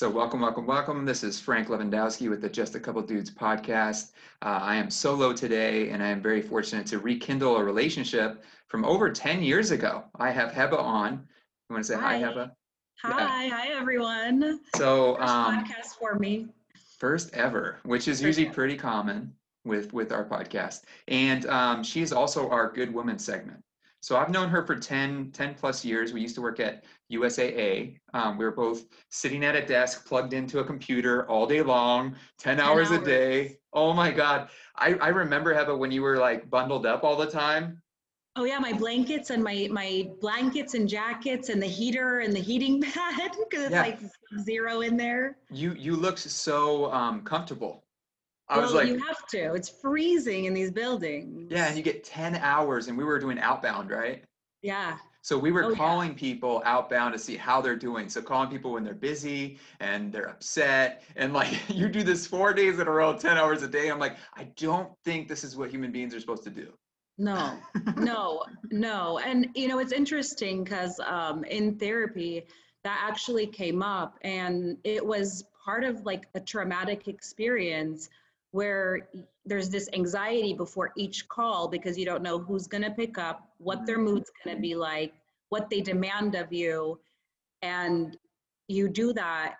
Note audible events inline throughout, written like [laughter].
So, welcome, welcome, welcome. This is Frank Lewandowski with the Just a Couple Dudes podcast. Uh, I am solo today, and I am very fortunate to rekindle a relationship from over 10 years ago. I have Heba on. You want to say hi, hi Heba? Hi, yeah. hi, everyone. So, first um, podcast for me. First ever, which is first usually ever. pretty common with with our podcast. And um, she's also our Good Woman segment. So I've known her for 10, 10 plus years. We used to work at USAA. Um, we were both sitting at a desk, plugged into a computer all day long, 10, 10 hours, hours, a day. Oh my God. I, I remember, Heba, when you were like bundled up all the time. Oh yeah, my blankets and my my blankets and jackets and the heater and the heating [laughs] pad because it's yeah. like zero in there. You you looked so um, comfortable. I well, was like, you have to. It's freezing in these buildings. Yeah, and you get 10 hours, and we were doing outbound, right? Yeah. So we were oh, calling yeah. people outbound to see how they're doing. So calling people when they're busy and they're upset. And like [laughs] you do this four days in a row, 10 hours a day. I'm like, I don't think this is what human beings are supposed to do. No, [laughs] no, no. And you know, it's interesting because um, in therapy, that actually came up and it was part of like a traumatic experience where there's this anxiety before each call because you don't know who's going to pick up, what their mm-hmm. mood's going to be like, what they demand of you. And you do that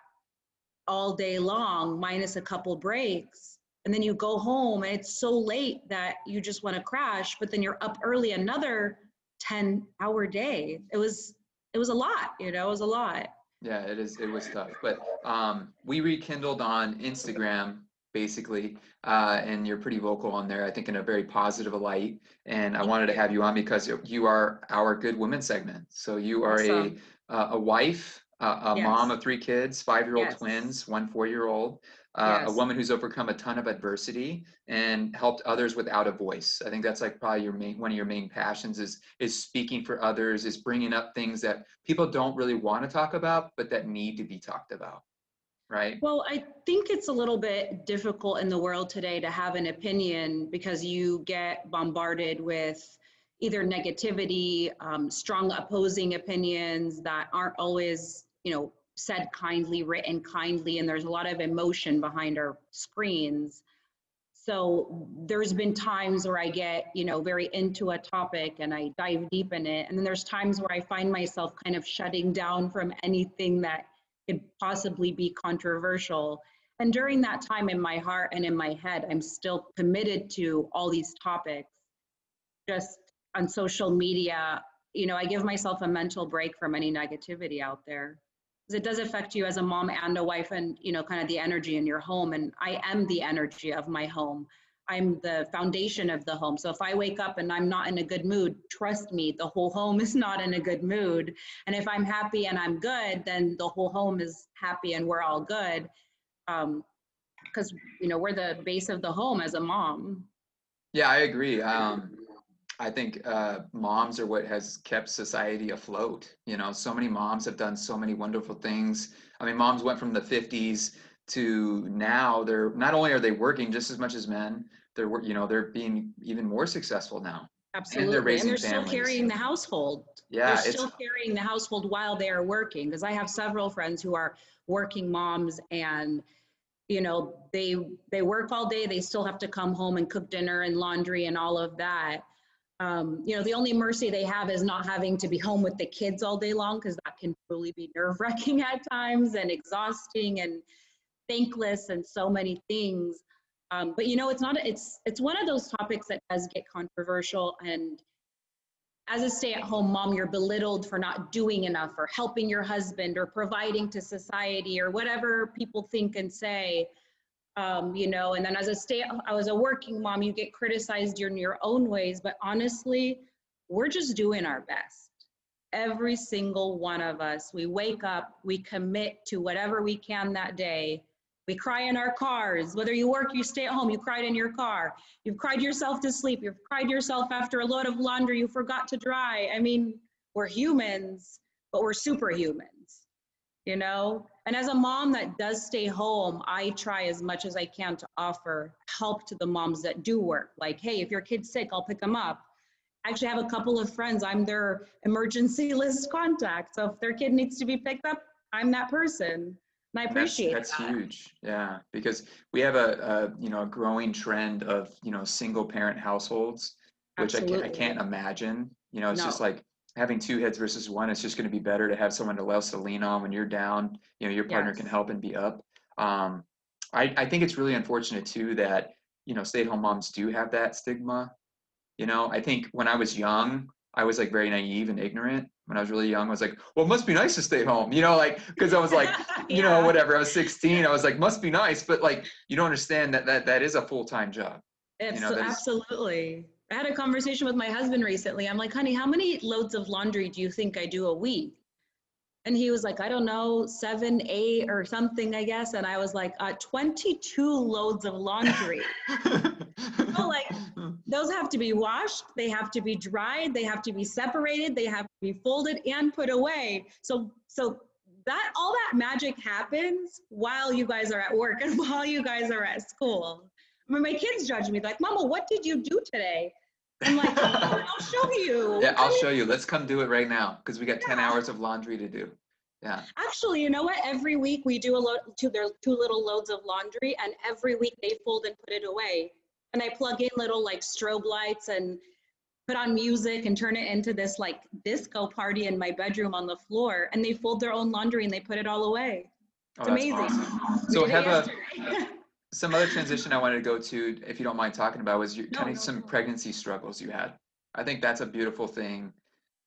all day long, minus a couple breaks. And then you go home and it's so late that you just want to crash, but then you're up early another 10 hour day. It was, it was a lot, you know, it was a lot. Yeah, it is. It was tough, but um, we rekindled on Instagram basically, uh, and you're pretty vocal on there. I think in a very positive light. And I wanted to have you on because you are our Good Women segment. So you are awesome. a uh, a wife, uh, a yes. mom of three kids, five year old yes. twins, one four year old. Uh, yes. a woman who's overcome a ton of adversity and helped others without a voice. I think that's like probably your main one of your main passions is is speaking for others, is bringing up things that people don't really want to talk about, but that need to be talked about right? Well, I think it's a little bit difficult in the world today to have an opinion because you get bombarded with either negativity, um, strong opposing opinions that aren't always, you know, said kindly, written kindly, and there's a lot of emotion behind our screens. So there's been times where I get, you know, very into a topic and I dive deep in it. And then there's times where I find myself kind of shutting down from anything that could possibly be controversial. And during that time in my heart and in my head, I'm still committed to all these topics. Just on social media, you know, I give myself a mental break from any negativity out there. Because it does affect you as a mom and a wife and, you know, kind of the energy in your home. And I am the energy of my home. I'm the foundation of the home. So if I wake up and I'm not in a good mood, trust me, the whole home is not in a good mood. And if I'm happy and I'm good, then the whole home is happy and we're all good. Um, because you know we're the base of the home as a mom. Yeah, I agree. Um, I think uh, moms are what has kept society afloat. You know, so many moms have done so many wonderful things. I mean, moms went from the 50s to now they're not only are they working just as much as men they're you know they're being even more successful now. Absolutely and they're, raising and they're still carrying the household. Yeah they're still carrying the household while they are working because i have several friends who are working moms and you know they they work all day they still have to come home and cook dinner and laundry and all of that. Um, you know the only mercy they have is not having to be home with the kids all day long because that can truly be nerve wracking [laughs] at times and exhausting and thankless and so many things. Um, but you know, it's not, it's, it's one of those topics that does get controversial and as a stay-at-home mom, you're belittled for not doing enough or helping your husband or providing to society or whatever people think and say. Um, you know, and then as a stay, as a working mom, you get criticized in your own ways. But honestly, we're just doing our best. Every single one of us, we wake up, we commit to whatever we can that day, we cry in our cars. Whether you work, you stay at home, you cried in your car. You've cried yourself to sleep. You've cried yourself after a load of laundry you forgot to dry. I mean, we're humans, but we're superhumans, you know? And as a mom that does stay home, I try as much as I can to offer help to the moms that do work. Like, hey, if your kid's sick, I'll pick them up. I actually have a couple of friends, I'm their emergency [laughs] list contact. So if their kid needs to be picked up, I'm that person I And that's, appreciate that's that. huge. Yeah, because we have a, a you know a growing trend of you know single parent households, which I can't I can't imagine. You know, it's just like having two heads versus one. It's just going to be better to have someone else to lean on when you're down. You know, your partner can help and be up. Um, I I think it's really unfortunate too that you know stay-at-home moms do have that stigma. You know, I think when I was young, I was like very naive and ignorant. When I was really young, I was like, well, it must be nice to stay home. You know, like because I was like [laughs] you know, whatever. I was 16. I was like, must be nice, but like, you don't understand that that that is a full time job. It's know, that is- absolutely. I had a conversation with my husband recently. I'm like, honey, how many loads of laundry do you think I do a week? And he was like, I don't know, seven, eight, or something, I guess. And I was like, uh, 22 loads of laundry. [laughs] Oh, like, Those have to be washed, they have to be dried, they have to be separated, they have to be folded and put away. So, so that all that magic happens while you guys are at work and [laughs] while you guys are at school. I mean, my kids judge me like, "Mama, what did you do today?" I'm like, oh, "I'll [laughs] show you." yeah, I I'll mean, show you. Let's come do it right now because we got 10 hours of laundry to do. Yeah. Actually, you know what? Every week we do a lo- two their two little loads of laundry, and every week they fold and put it away. And I plug in little like strobe lights and put on music and turn it into this like disco party in my bedroom on the floor. And they fold their own laundry and they put it all away. Oh, It's that's amazing. awesome. So did have a [laughs] some other transition I wanted to go to, if you don't mind talking about, was your No, kind of no, some no. pregnancy struggles you had. I think that's a beautiful thing.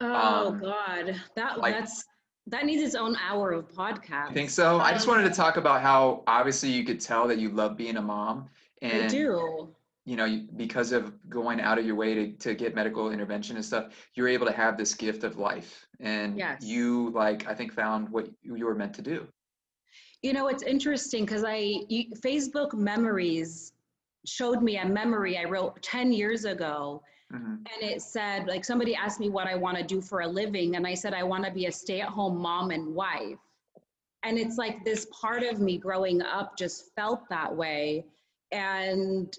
oh Um, God, that like- that's that needs its own hour of podcast. I think so? I just Um, wanted to talk about how obviously you could tell that you love being a mom. I And do. You know, because of going out of your way to, to get medical intervention and stuff, you're able to have this gift of life. And Yes. you, like, I think, found what you were meant to do. You know, it's interesting because I you- Facebook memories showed me a memory I wrote 10 years ago. hmm And it said, like, somebody asked me what I want to do for a living. And I said, I want to be a stay at home mom and wife. And it's like this part of me growing up just felt that way. And,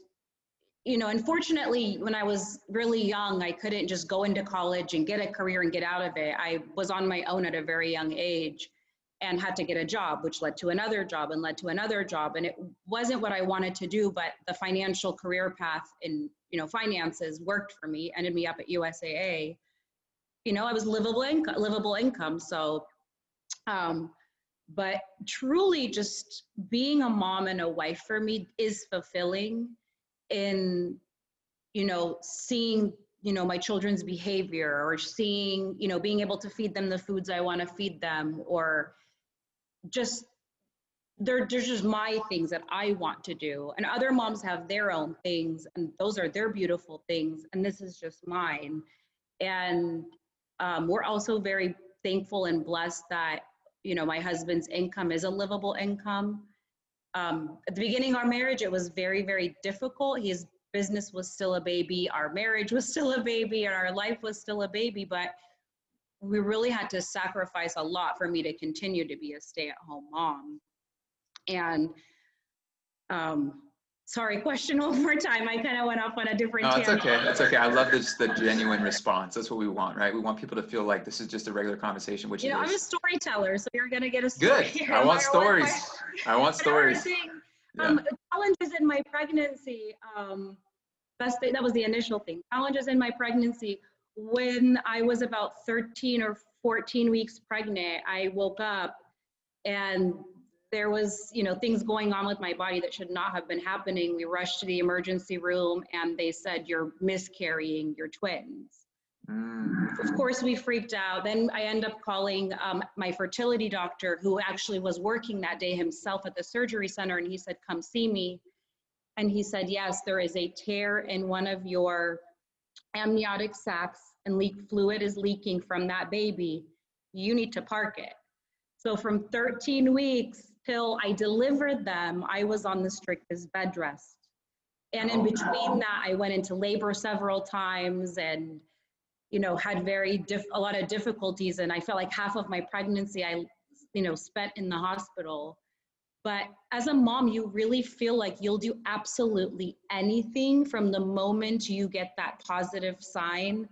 you know, unfortunately, when I was really young, I couldn't just go into college and get a career and get out of it. I was on my own at a very young age and had to get a job, which led to another job and led to another job. And it wasn't what I wanted to do, but the financial career path in, you know, finances worked for me, ended me up at USAA. You know, I was livable income, livable income. So, um, but truly just being a mom and a wife for me is fulfilling in, you know, seeing you know my children's behavior or seeing you know being able to feed them the foods i want to feed them or just they're, they're just my things that I want to do. And other moms have their own things, and those are their beautiful things. And this is just mine. And um, we're also very thankful and blessed that, you know, my husband's income is a livable income. Um, at the beginning of our marriage, it was very, very difficult. His business was still a baby, our marriage [laughs] was still a baby, and our life was still a baby. But we really had to sacrifice a lot for me to continue to be a stay at home mom. And um, sorry, question one more time. I kind of went off on a different No, it's okay. That's okay. I love this, the genuine response. That's what we want, right? We want people to feel like this is just a regular conversation, which You know, I'm a storyteller, so you're gonna get a story. Good. here I want [laughs] stories. I want stories. thing. Yeah. Um, challenges in my pregnancy. Um, that's the, that was the initial thing. Challenges in my pregnancy. When I was about 13 or 14 weeks pregnant, I woke up and there was, you know, things going on with my body that should not have been happening. We rushed to the emergency room and they said, "You're miscarrying your twins." Mm. of course we freaked out then i end up calling um, my fertility doctor who actually was working that day himself at the surgery center and he said come see me and he said yes there is a tear in one of your amniotic sacs and leak fluid is leaking from that baby you need to park it so from 13 weeks till i delivered them i was on the strictest bed rest and in Oh. between that i went into labor several times and you know, had very diff- a lot of difficulties, and I felt like half of my pregnancy I, you know, spent in the hospital. But as a mom, you really feel like you'll do absolutely anything from the moment you get that positive sign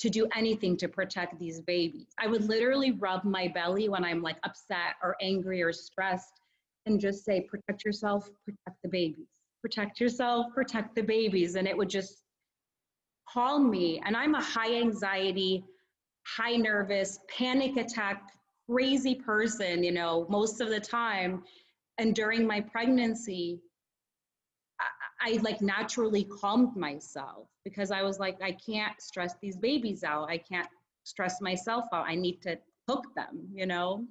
to do anything to protect these babies. I would literally rub my belly when I'm like upset or angry or stressed and just say, protect yourself, protect the babies, protect yourself, protect the babies. And it would just calm me. And I'm a high anxiety, high nervous, panic attack, crazy person, you know, most of the time. And during my pregnancy, I like naturally calmed myself because I was like, I can't stress these babies out. I can't stress myself out. I need to hook them, you know?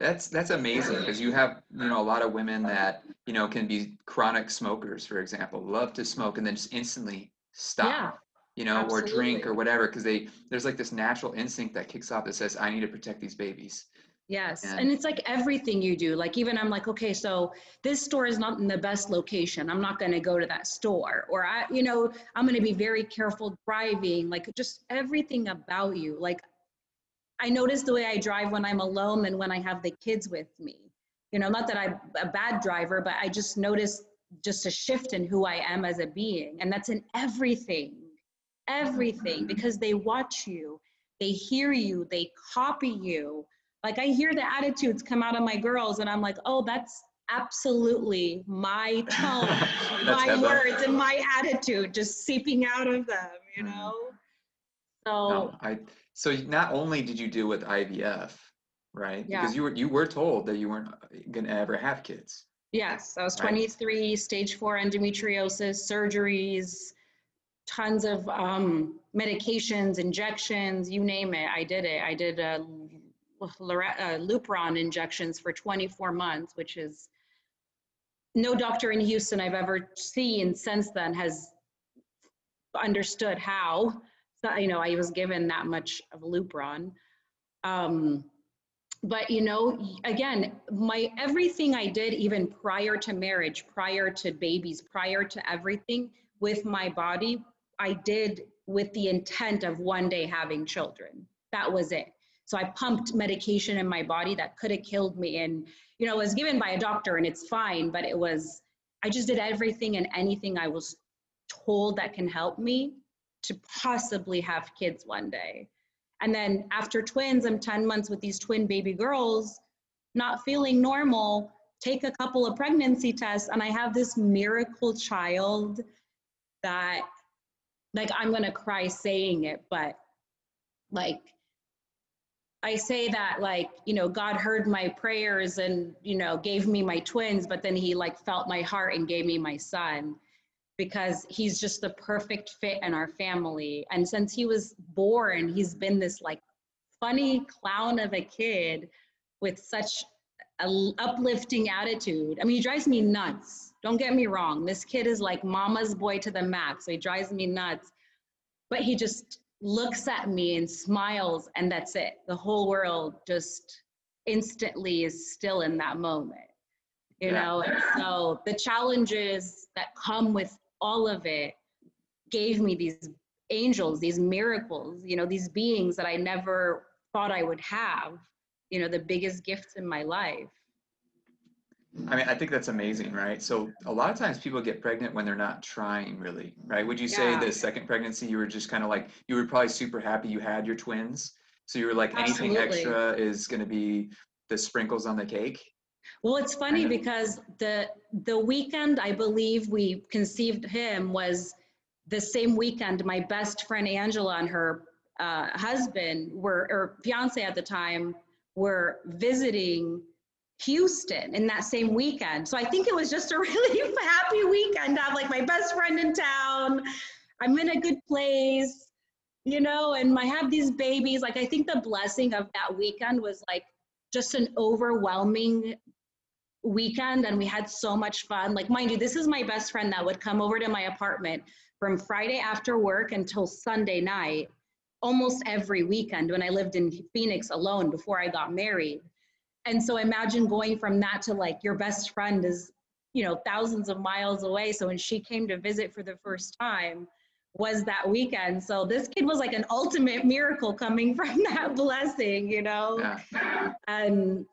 That's that's amazing because you have you know a lot of women that you know can be chronic smokers, for example, love to smoke and then just instantly stop, yeah, you know, absolutely. or drink or whatever because they there's like this natural instinct that kicks off that says I need to protect these babies. Yes. And, and, it's like everything you do. Like, even I'm like, okay, so this store is not in the best location. I'm not going to go to that store. Or, I, you know, I'm going to be very careful driving. Like, just everything about you. Like, I notice the way I drive when I'm alone and when I have the kids with me. You know, not that I'm a bad driver, but I just notice just a shift in who I am as a being. And that's in everything, everything, mm-hmm. because they watch you, they hear you, they copy you like I hear the attitudes come out of my girls, and I'm like, oh, that's absolutely my [laughs] tone, my words, and my attitude just seeping out of them, you mm-hmm. know? So no, I so not only did you deal with IVF, right? Yeah. Because you were you were told that you weren't gonna ever have kids. Yes, I was 23, right? stage four endometriosis, surgeries, tons of um, medications, injections, you name it. I did it. I did a uh, Lupron injections for 24 months, which is no doctor in Houston I've ever seen since then has understood how. So, you know, I was given that much of Lupron. Um, but you know, again, my everything I did, even prior to marriage, prior to babies, prior to everything with my body, I did with the intent of one day having children. That was it. So I pumped medication in my body that could have killed me. And, you know, it was given by a doctor and it's fine, but it was, I just did everything and anything I was told that can help me to possibly have kids one day. And then after twins, I'm 10 months with these twin baby girls, not feeling normal, take a couple of pregnancy tests, and I have this miracle child that, like, I'm gonna cry saying it, but like, I say that like, you know, God heard my prayers and, you know, gave me my twins, but then he like felt my heart and gave me my son because he's just the perfect fit in our family. And since he was born, he's been this like funny clown of a kid with such a uplifting attitude. I mean, he drives me nuts. Don't get me wrong. This kid is like mama's boy to the max. So he drives me nuts. But he just looks at me and smiles and that's it. The whole world just instantly is still in that moment you yeah. know? And so the challenges that come with all of it gave me these angels these miracles you know these beings that i never thought i would have you know the biggest gifts in my life I mean, I think that's amazing, right? So a lot of times people get pregnant when they're not trying really, right? Would you say yeah. the second pregnancy you were just kind of like you were probably super happy you had your twins? So you were like Absolutely. anything extra is going to be the sprinkles on the cake? Well, it's funny because the the weekend I believe we conceived him was the same weekend my best friend Angela and her uh, husband were or fiance at the time were visiting Houston in that same weekend. So I think it was just a [laughs] really happy weekend to have like my best friend in town. I'm in a good place, you know, and I have these babies. Like I think the blessing of that weekend was like just an overwhelming weekend and we had so much fun. Like mind you, this is my best friend that would come over to my apartment from Friday after work until Sunday night almost every weekend when I lived in Phoenix alone before I got married and so imagine going from that to like your best friend is you know thousands of miles away. So when she came to visit for the first time was that weekend. So this kid was like an ultimate miracle coming [laughs] from that blessing you know? Yeah. and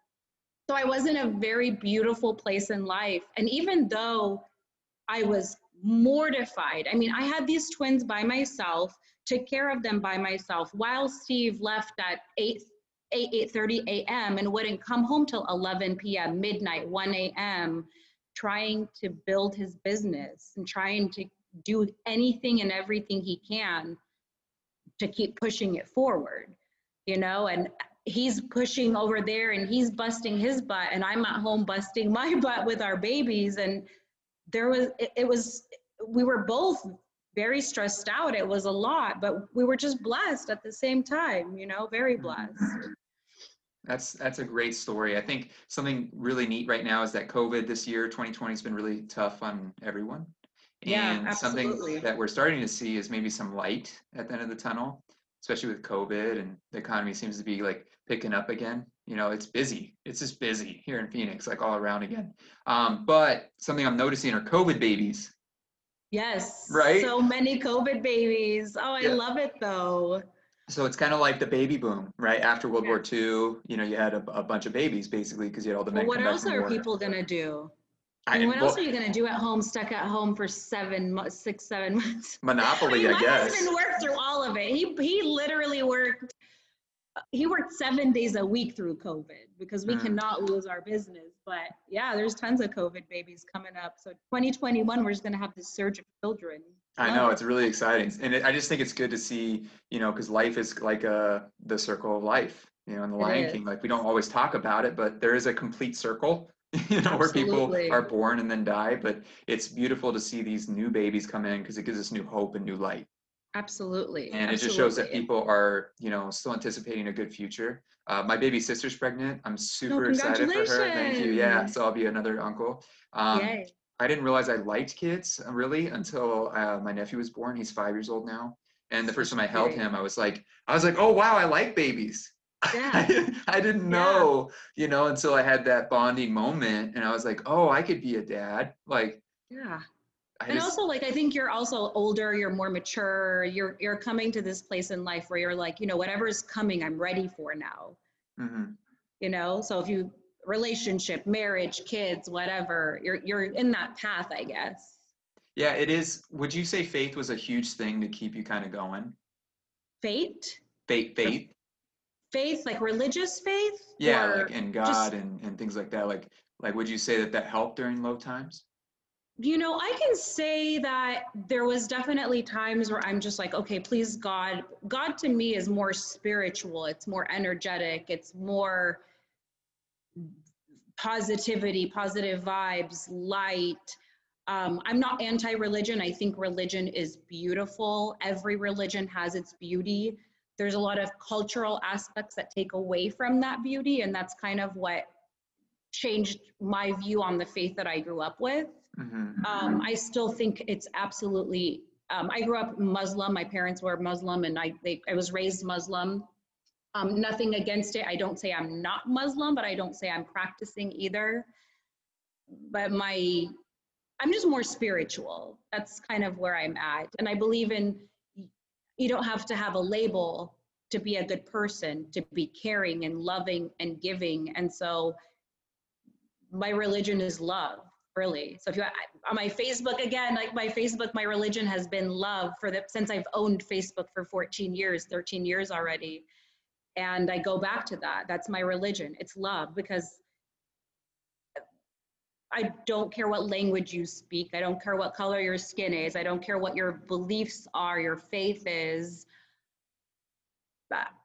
so i was in a very beautiful place in life. And even though i was mortified i mean i had these twins by myself took care of them by myself while Steve left at 8 8 8:30 a.m. and wouldn't come home till 11 p.m. midnight 1 a.m. trying to build his business and trying to do anything and everything he can to keep pushing it forward you know and he's pushing over there and he's busting his butt and i'm at home busting [laughs] my butt with our babies and there was it, it was we were both very stressed out it was a lot but we were just blessed at the same time you know very mm-hmm. blessed That's that's a great story. I think something really neat right now is that COVID this year, 2020, has been really tough on everyone. Yeah, And absolutely. something that we're starting to see is maybe some light at the end of the tunnel, especially with COVID and the economy seems to be like picking up again. You know, it's busy. It's just busy here in Phoenix, like all around again. Um, but something I'm noticing are COVID babies. yes Right? so many covid babies oh i Yeah. love it though So it's kind of like the baby boom, right? After World War II, you know, you had a, a bunch of babies basically because you had all the men well, what else are people gonna do I- I mean, what well, else are you gonna do at home, stuck at home for seven, six, seven months? [laughs] Monopoly, I, my guess. husband worked through all of it. He he literally worked. He worked seven days a week through COVID because we Mm. cannot lose our business. But yeah, there's tons of COVID babies coming up. So 2021, we're just gonna have this surge of children. I know it's really exciting, and it, I just think it's good to see, you know, because life is like a the circle of life, you know, in the Lion. King. Like we don't always talk about it, but there is a complete circle, [laughs] you know, where people are born and then die. But it's beautiful to see these new babies come in because it gives us new hope and new light, Absolutely. and it just shows that people are, you know, still anticipating a good future. Uh, my baby sister's pregnant. I'm super excited for her. Thank you. Yeah, so I'll be another uncle. Um, Yay. I didn't realize I liked kids uh, really until uh, my nephew was born. He's five years old now. And the first time I held him, I was like, I was like, oh wow, I like babies. [laughs] Yeah. I, didn't, didn't Yeah. know, you know, until I had that bonding moment, and I was like, oh, I could be a dad. Like, Yeah. I and just, also like i think you're also older you're more mature you're you're coming to this place in life where you're like you know whatever's coming i'm ready for now Mhm. you know so if you relationship marriage kids whatever you're you're in that path i guess yeah, it is. Would you say faith was a huge thing to keep you kind of going? fate Faith, faith, faith like religious faith yeah, like in God and and things like that. Like, like, would you say that that helped during low times? You know, I can say that there was definitely times where I'm just like, okay, please God. God to me is more spiritual. It's more energetic. It's more positivity, positive vibes, light. Um, I'm not anti-religion. I think religion is beautiful. Every religion has its beauty. There's a lot of cultural aspects that take away from that beauty, and that's kind of what changed my view on the faith that I grew up with hmm um, I still think it's absolutely. Um, I grew up Muslim. My parents were Muslim, and I they, I was raised Muslim. Um, nothing against it. I don't say I'm not Muslim, but I don't say I'm practicing either. But my, I'm just more spiritual. That's kind of where I'm at, and I believe in. You don't have to have a label to be a good person, to be caring and loving and giving, and so. My religion is love really. So if you on my Facebook again, like my Facebook, my religion has been love for the since I've owned Facebook for 14 years, 13 years already. And I go back to that. That's my religion. It's love because I don't care what language you speak. I don't care what color your skin is. I don't care what your beliefs are, your faith is.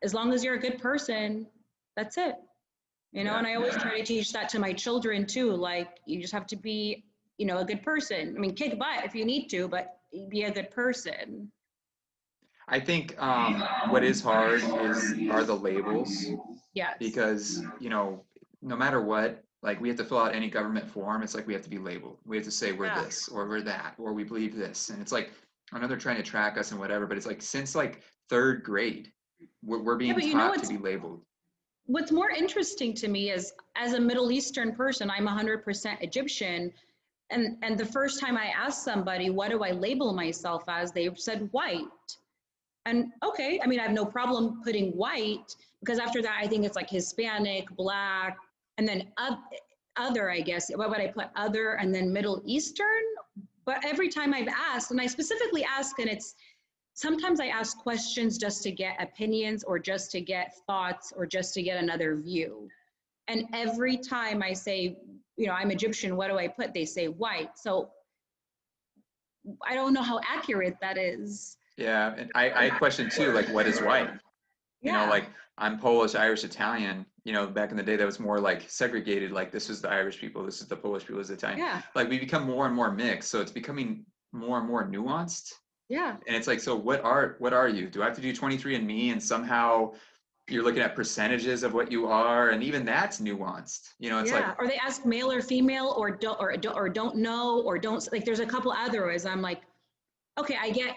As long as you're a good person, that's it you know Yeah. and i always try to teach that to my children too like you just have to be you know a good person i mean kick butt if you need to but be a good person I think um, what is hard is are the labels. Yes. Because you know no matter what like we have to fill out any government form it's like we have to be labeled. We have to say we're Yeah. this or we're that or we believe this. And it's like i know they're trying to track us and whatever but it's like since like third grade we're, we're being know taught to be labeled. what's more interesting to me is as a middle eastern person i'm 100% egyptian. And and the first time i asked somebody what do i label myself as? they said white and okay i mean i have no problem putting white because after that i think it's like hispanic black and then other i guess what would i put other and then middle eastern but every time i've asked and i specifically ask and it's sometimes I ask questions just to get opinions or just to get thoughts or just to get another view. And every time I say, you know, I'm Egyptian, what do I put? They say white. So I don't know how accurate that is. Yeah, and I, I question too, like, what is white? You Yeah. know, like I'm Polish, Irish, Italian. You know, back in the day, that was more like segregated. Like this is the Irish people, this is the Polish people, this is the Italian. Yeah. Like we become more and more mixed, so it's becoming more and more nuanced. Yeah. And it's like, so what are what are you? Do I have to do 23 and Me and somehow you're looking at percentages of what you are, and even that's nuanced. You know, it's yeah. like or they ask male or female or don't or don't or don't know or don't like there's a couple other ways. I'm like, okay, I get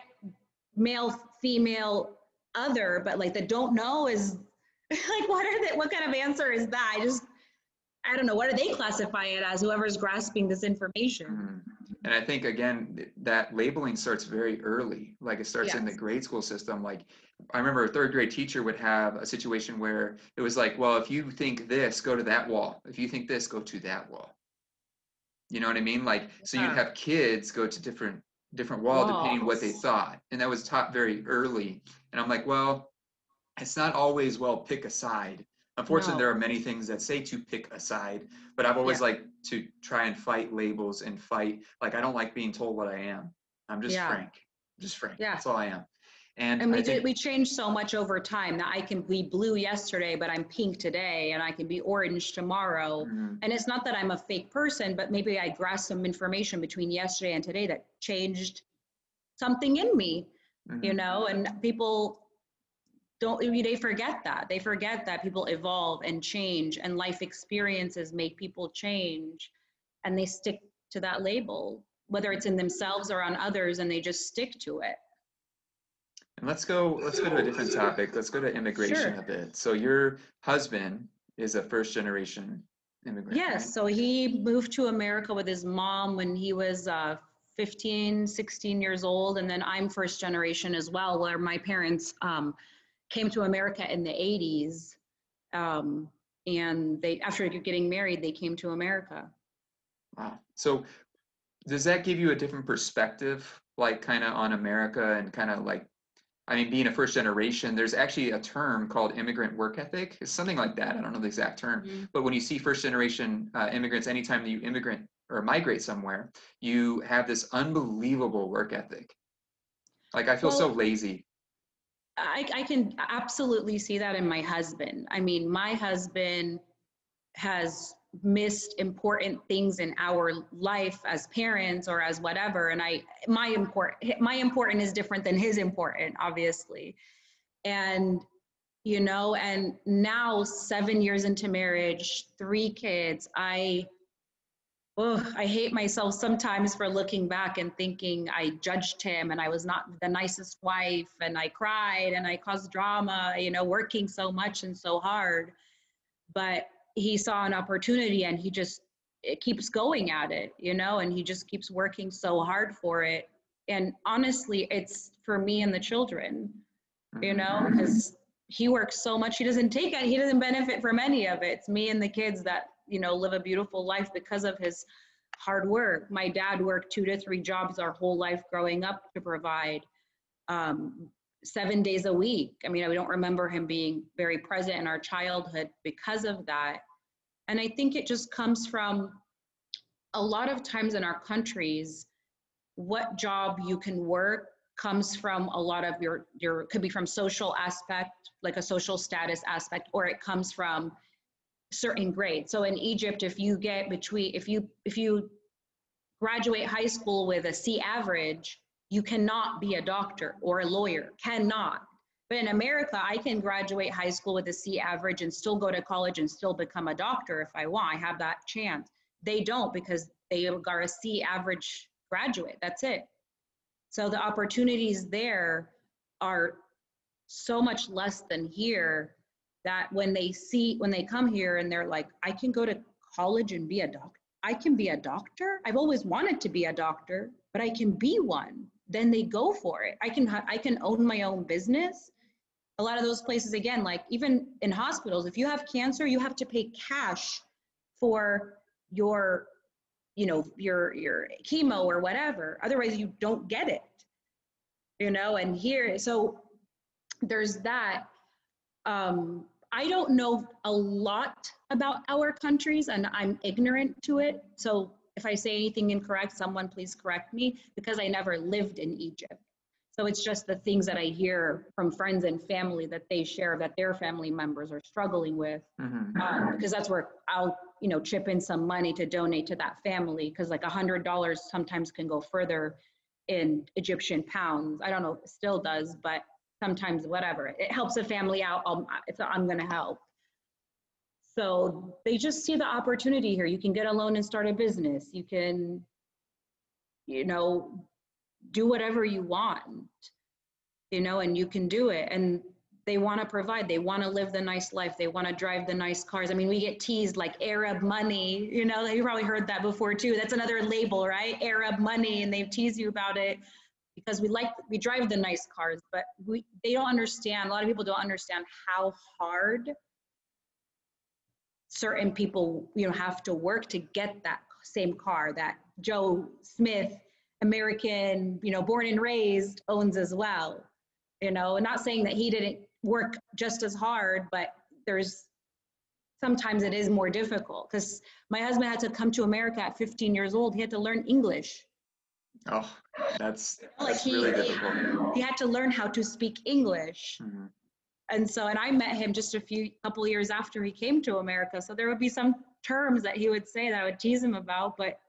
male, female, other, but like the don't know is [laughs] like what are they what kind of answer is that? I just I don't know. What do they classify it as? Whoever's grasping this information. And I think again that labeling starts very early. Like it starts in the grade school system. Like I remember a third grade teacher would have a situation where it was like, well, if you think this, go to that wall. If you think this, go to that wall. You know what I mean? Like so you'd have kids go to different different wall depending on what they thought. And that was taught very early. And I'm like, well, it's not always well pick a side. Unfortunately, No. there are many things that say to pick a side, but I've always Yeah. liked to try and fight labels and fight. Like I don't like being told what I am. I'm just Yeah. frank. Just frank. Yeah. That's all I am. And, And we did, we changed so much over time that I can be blue yesterday, but I'm pink today, and I can be orange tomorrow. Mhm. And it's not that I'm a fake person, but maybe I grasped some information between yesterday and today that changed something in me, you Mhm. know, and people don't, they forget that. They forget that people evolve and change and life experiences make people change and they stick to that label, whether it's in themselves or on others, and they just stick to it. And let's go. Let's go to a different topic. Let's go to immigration Sure. a bit. So your husband is a first generation immigrant. Yes, right? so he moved to America with his mom when he was uh, 15, 16 years old. And then I'm first generation as well, where my parents um, came to America in the 80s. Um, and they, after getting married, they came to America. Wow. So does that give you a different perspective, like kind of on America and kind of like, I mean, being a first generation, there's actually a term called immigrant work ethic. It's something like that. I don't know the exact term, Mhm. but when you see first generation uh, immigrants, anytime that you immigrant or migrate somewhere, you have this unbelievable work ethic. Like I feel so lazy. I, I can absolutely see that in my husband. I mean, my husband has missed important things in our life as parents or as whatever. And i my important my important is different than his important obviously. And you know and now 7 years into marriage 3 kids i oh i hate myself sometimes for looking back and thinking i judged him and i was not the nicest wife and i cried and i caused drama you know working so much and so hard. But he saw an opportunity and he just it keeps going at it you know and he just keeps working so hard for it. And honestly it's for me and the children you Mhm. know because he works so much he doesn't take it he doesn't benefit from any of it. It's me and the kids that you know live a beautiful life because of his hard work. My dad worked two to three jobs our whole life growing up to provide um, seven days a week. I mean i don't remember him being very present in our childhood because of that. And i think it just comes from a lot of times in our countries what job you can work comes from a lot of your your could be from social aspect like a social status aspect or it comes from certain grades. So in egypt if you get between if you if you graduate high school with a c average you cannot be a doctor or a lawyer cannot. But in america i can graduate high school with a c average and still go to college and still become a doctor if i want. I have that chance. They don't because they are a c average graduate. That's it. So the opportunities there are so much less than here that when they see when they come here and they're like i can go to college and be a doctor i can be a doctor. I've always wanted to be a doctor but i can be one then they go for it i can i can own my own business a lot of those places again like even in hospitals if you have cancer you have to pay cash for your you know your your chemo or whatever otherwise you don't get it you know, and here, so there's that. Um, I don't know a lot about our countries and I'm ignorant to it. So if I say anything incorrect, someone please correct me because I never lived in Egypt. So it's just the things that I hear from friends and family that they share that their family members are struggling with. Mhm. Um, because that's where I'll, you know, chip in some money to donate to that family. Cause like a hundred dollars sometimes can go further in Egyptian pounds. I don't know it still does, but sometimes whatever. It helps a family out. Um, if I'm gonna help. So they just see the opportunity here. You can get a loan and start a business. You can, you know, do whatever you want, you know, and you can do it. And they want to provide, they want to live the nice life, they want to drive the nice cars. I mean, we get teased like Arab money, you know, you probably heard that before too. That's another label, right? Arab money, and they tease you about it because we like we drive the nice cars, but we they don't understand. A lot of people don't understand how hard certain people, you know, have to work to get that same car that Joe Smith, American, you know, born and raised, owns as well. You know, and not saying that he didn't work just as hard, but there's sometimes it is more difficult because my husband had to come to America at 15 years old. He had to learn English. Oh, that's, Like he, really difficult. he had to learn how to speak English. Mhm. And so, and I met him just a few couple years after he came to America. So there would be some terms that he would say that I would tease him about, but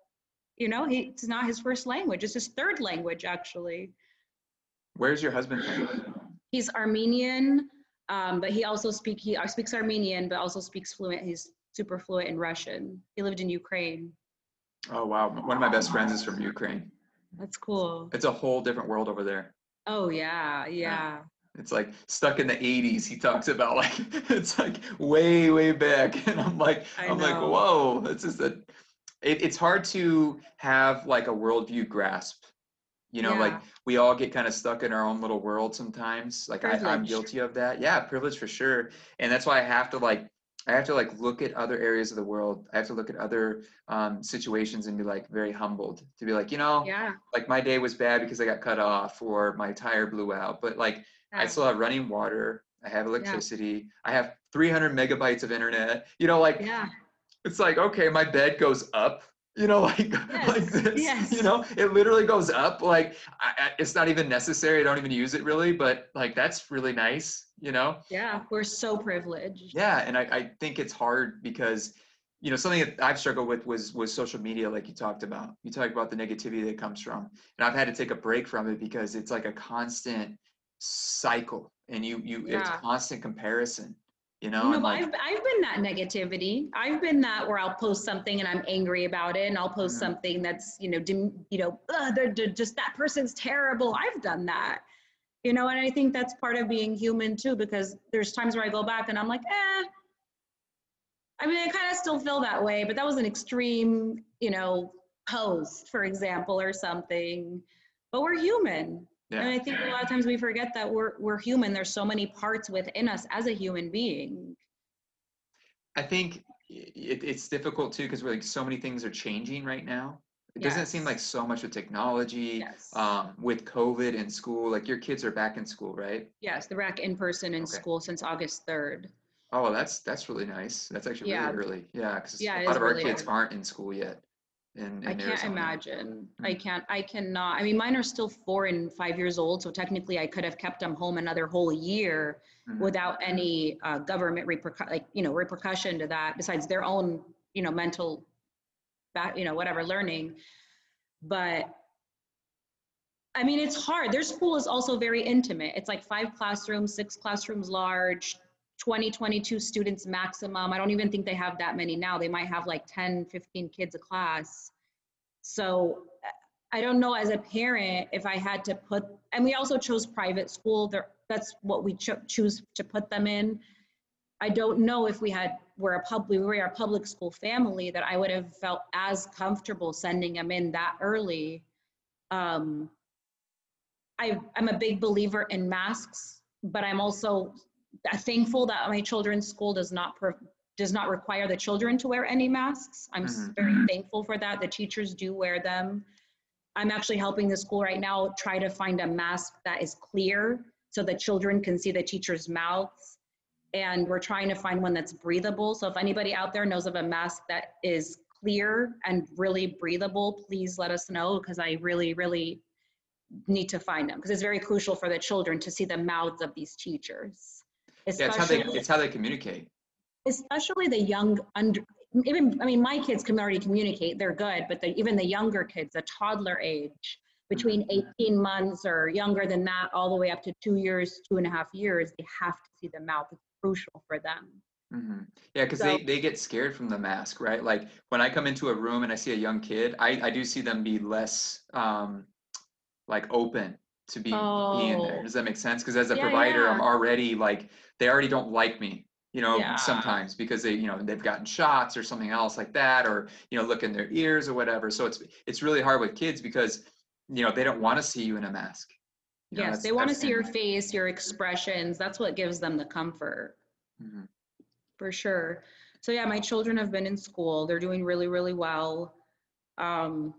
you know, he, it's not his first language. It's his third language, actually. Where's your husband from? He's Armenian, um, but he also speak he uh, speaks Armenian, but also speaks fluent. He's super fluent in Russian. He lived in Ukraine. Oh, wow. One of my best friends is from Ukraine. That's cool. It's a whole different world over there. Oh yeah, yeah. It's like stuck in the 80s. He talks about [laughs] like it's like way, way back. [laughs] And I'm like, I I'm like, whoa, this is a it, it's hard to have like a worldview grasp. You know, like we all get kind of stuck in our own little world sometimes. Like I, I'm guilty of that. Yeah, privilege for sure. And that's why I have to like I have to like look at other areas of the world. I have to look at other um, situations and be like very humbled to be like, you know, Yeah. like my day was bad because I got cut off or my tire blew out. But like I still have running water. I have electricity. I have 300 megabytes of internet. You know, like Yeah. it's like okay, my bed goes up. You know, [laughs] like like this. yes. You know, it literally goes up. Like I, I, it's not even necessary. I don't even use it really. But like that's really nice. You know. Yeah. We're so privileged. Yeah, and I, I think it's hard because you know something that I've struggled with was was social media, like you talked about. You talked about the negativity that comes from, and I've had to take a break from it because it's like a constant cycle, and you you it's constant comparison. You know, No, like I've, I've been that negativity. I've been that where I'll post something and I'm angry about it, and I'll post Mhm. something that's you know, dim, you know, "Ugh, they're, they're just that person's terrible. I've done that, you know, and I think that's part of being human too, because there's times where I go back and I'm like, eh. I mean, I kind of still feel that way, but that was an extreme, you know, post, for example, or something. But we're human. And I think a lot of times we forget that we're we're human. There's so many parts within us as a human being. I think it, it's difficult too because we're like so many things are changing right now. It doesn't seem like so much with technology, Yes. um, with COVID in school. Like your kids are back in school, right? Yes, they're back in person in Okay. school since August 3rd. Oh, that's that's really nice. That's actually Yeah. really early. Yeah, because Yeah, a lot of our really kids aren't in school yet. In, in I can't Arizona. imagine. I Mm. can't, I cannot. I mean, mine are still four and five years old, so technically I could have kept them home another whole year Mhm. without any uh, government repercussion, like, you know, repercussion to that, besides their own, you know, mental, back, you know, whatever, learning. But I mean, it's hard. Their school is also very intimate. It's like five classrooms, six classrooms large, 20, 22 students maximum. I don't even think they have that many now. They might have like 10, 15 kids a class. So I don't know as a parent if I had to put, and we also chose private school. There, that's what we cho- choose to put them in. I don't know if we had were a pub we were a public school family that I would have felt as comfortable sending them in that early. Um, I, I'm a big believer in masks, but I'm also thankful that my children's school does not pro- does not require the children to wear any masks. I'm Mhm. very thankful for that. The teachers do wear them. I'm actually helping the school right now try to find a mask that is clear so the children can see the teacher's mouths. And we're trying to find one that's breathable. So if anybody out there knows of a mask that is clear and really breathable, please let us know because I really, really need to find them because it's very crucial for the children to see the mouths of these teachers. Yeah, it's how they, it's how they communicate. especially the young under even I mean my kids can already communicate, they're good, but the, even the younger kids, the toddler age, between 18 months or younger than that, all the way up to two years, two and a half years, they have to see the mouth. It's crucial for them. hmm Yeah, because So- they, they get scared from the mask, right? Like when I come into a room and I see a young kid, I, I do see them be less um like open to be me in there. Oh. Does that make sense? Because as a Yeah, provider, I'm already like they already don't like me, you know, Yeah. sometimes because they, you know, they've gotten shots or something else like that, or you know, look in their ears or whatever. So it's it's really hard with kids because you know they don't want to see you in a mask. You Yes, that's- they want to see your face, your expressions. That's what gives them the comfort. Mhm. For sure. So yeah, my children have been in school. They're doing really, really well. Um,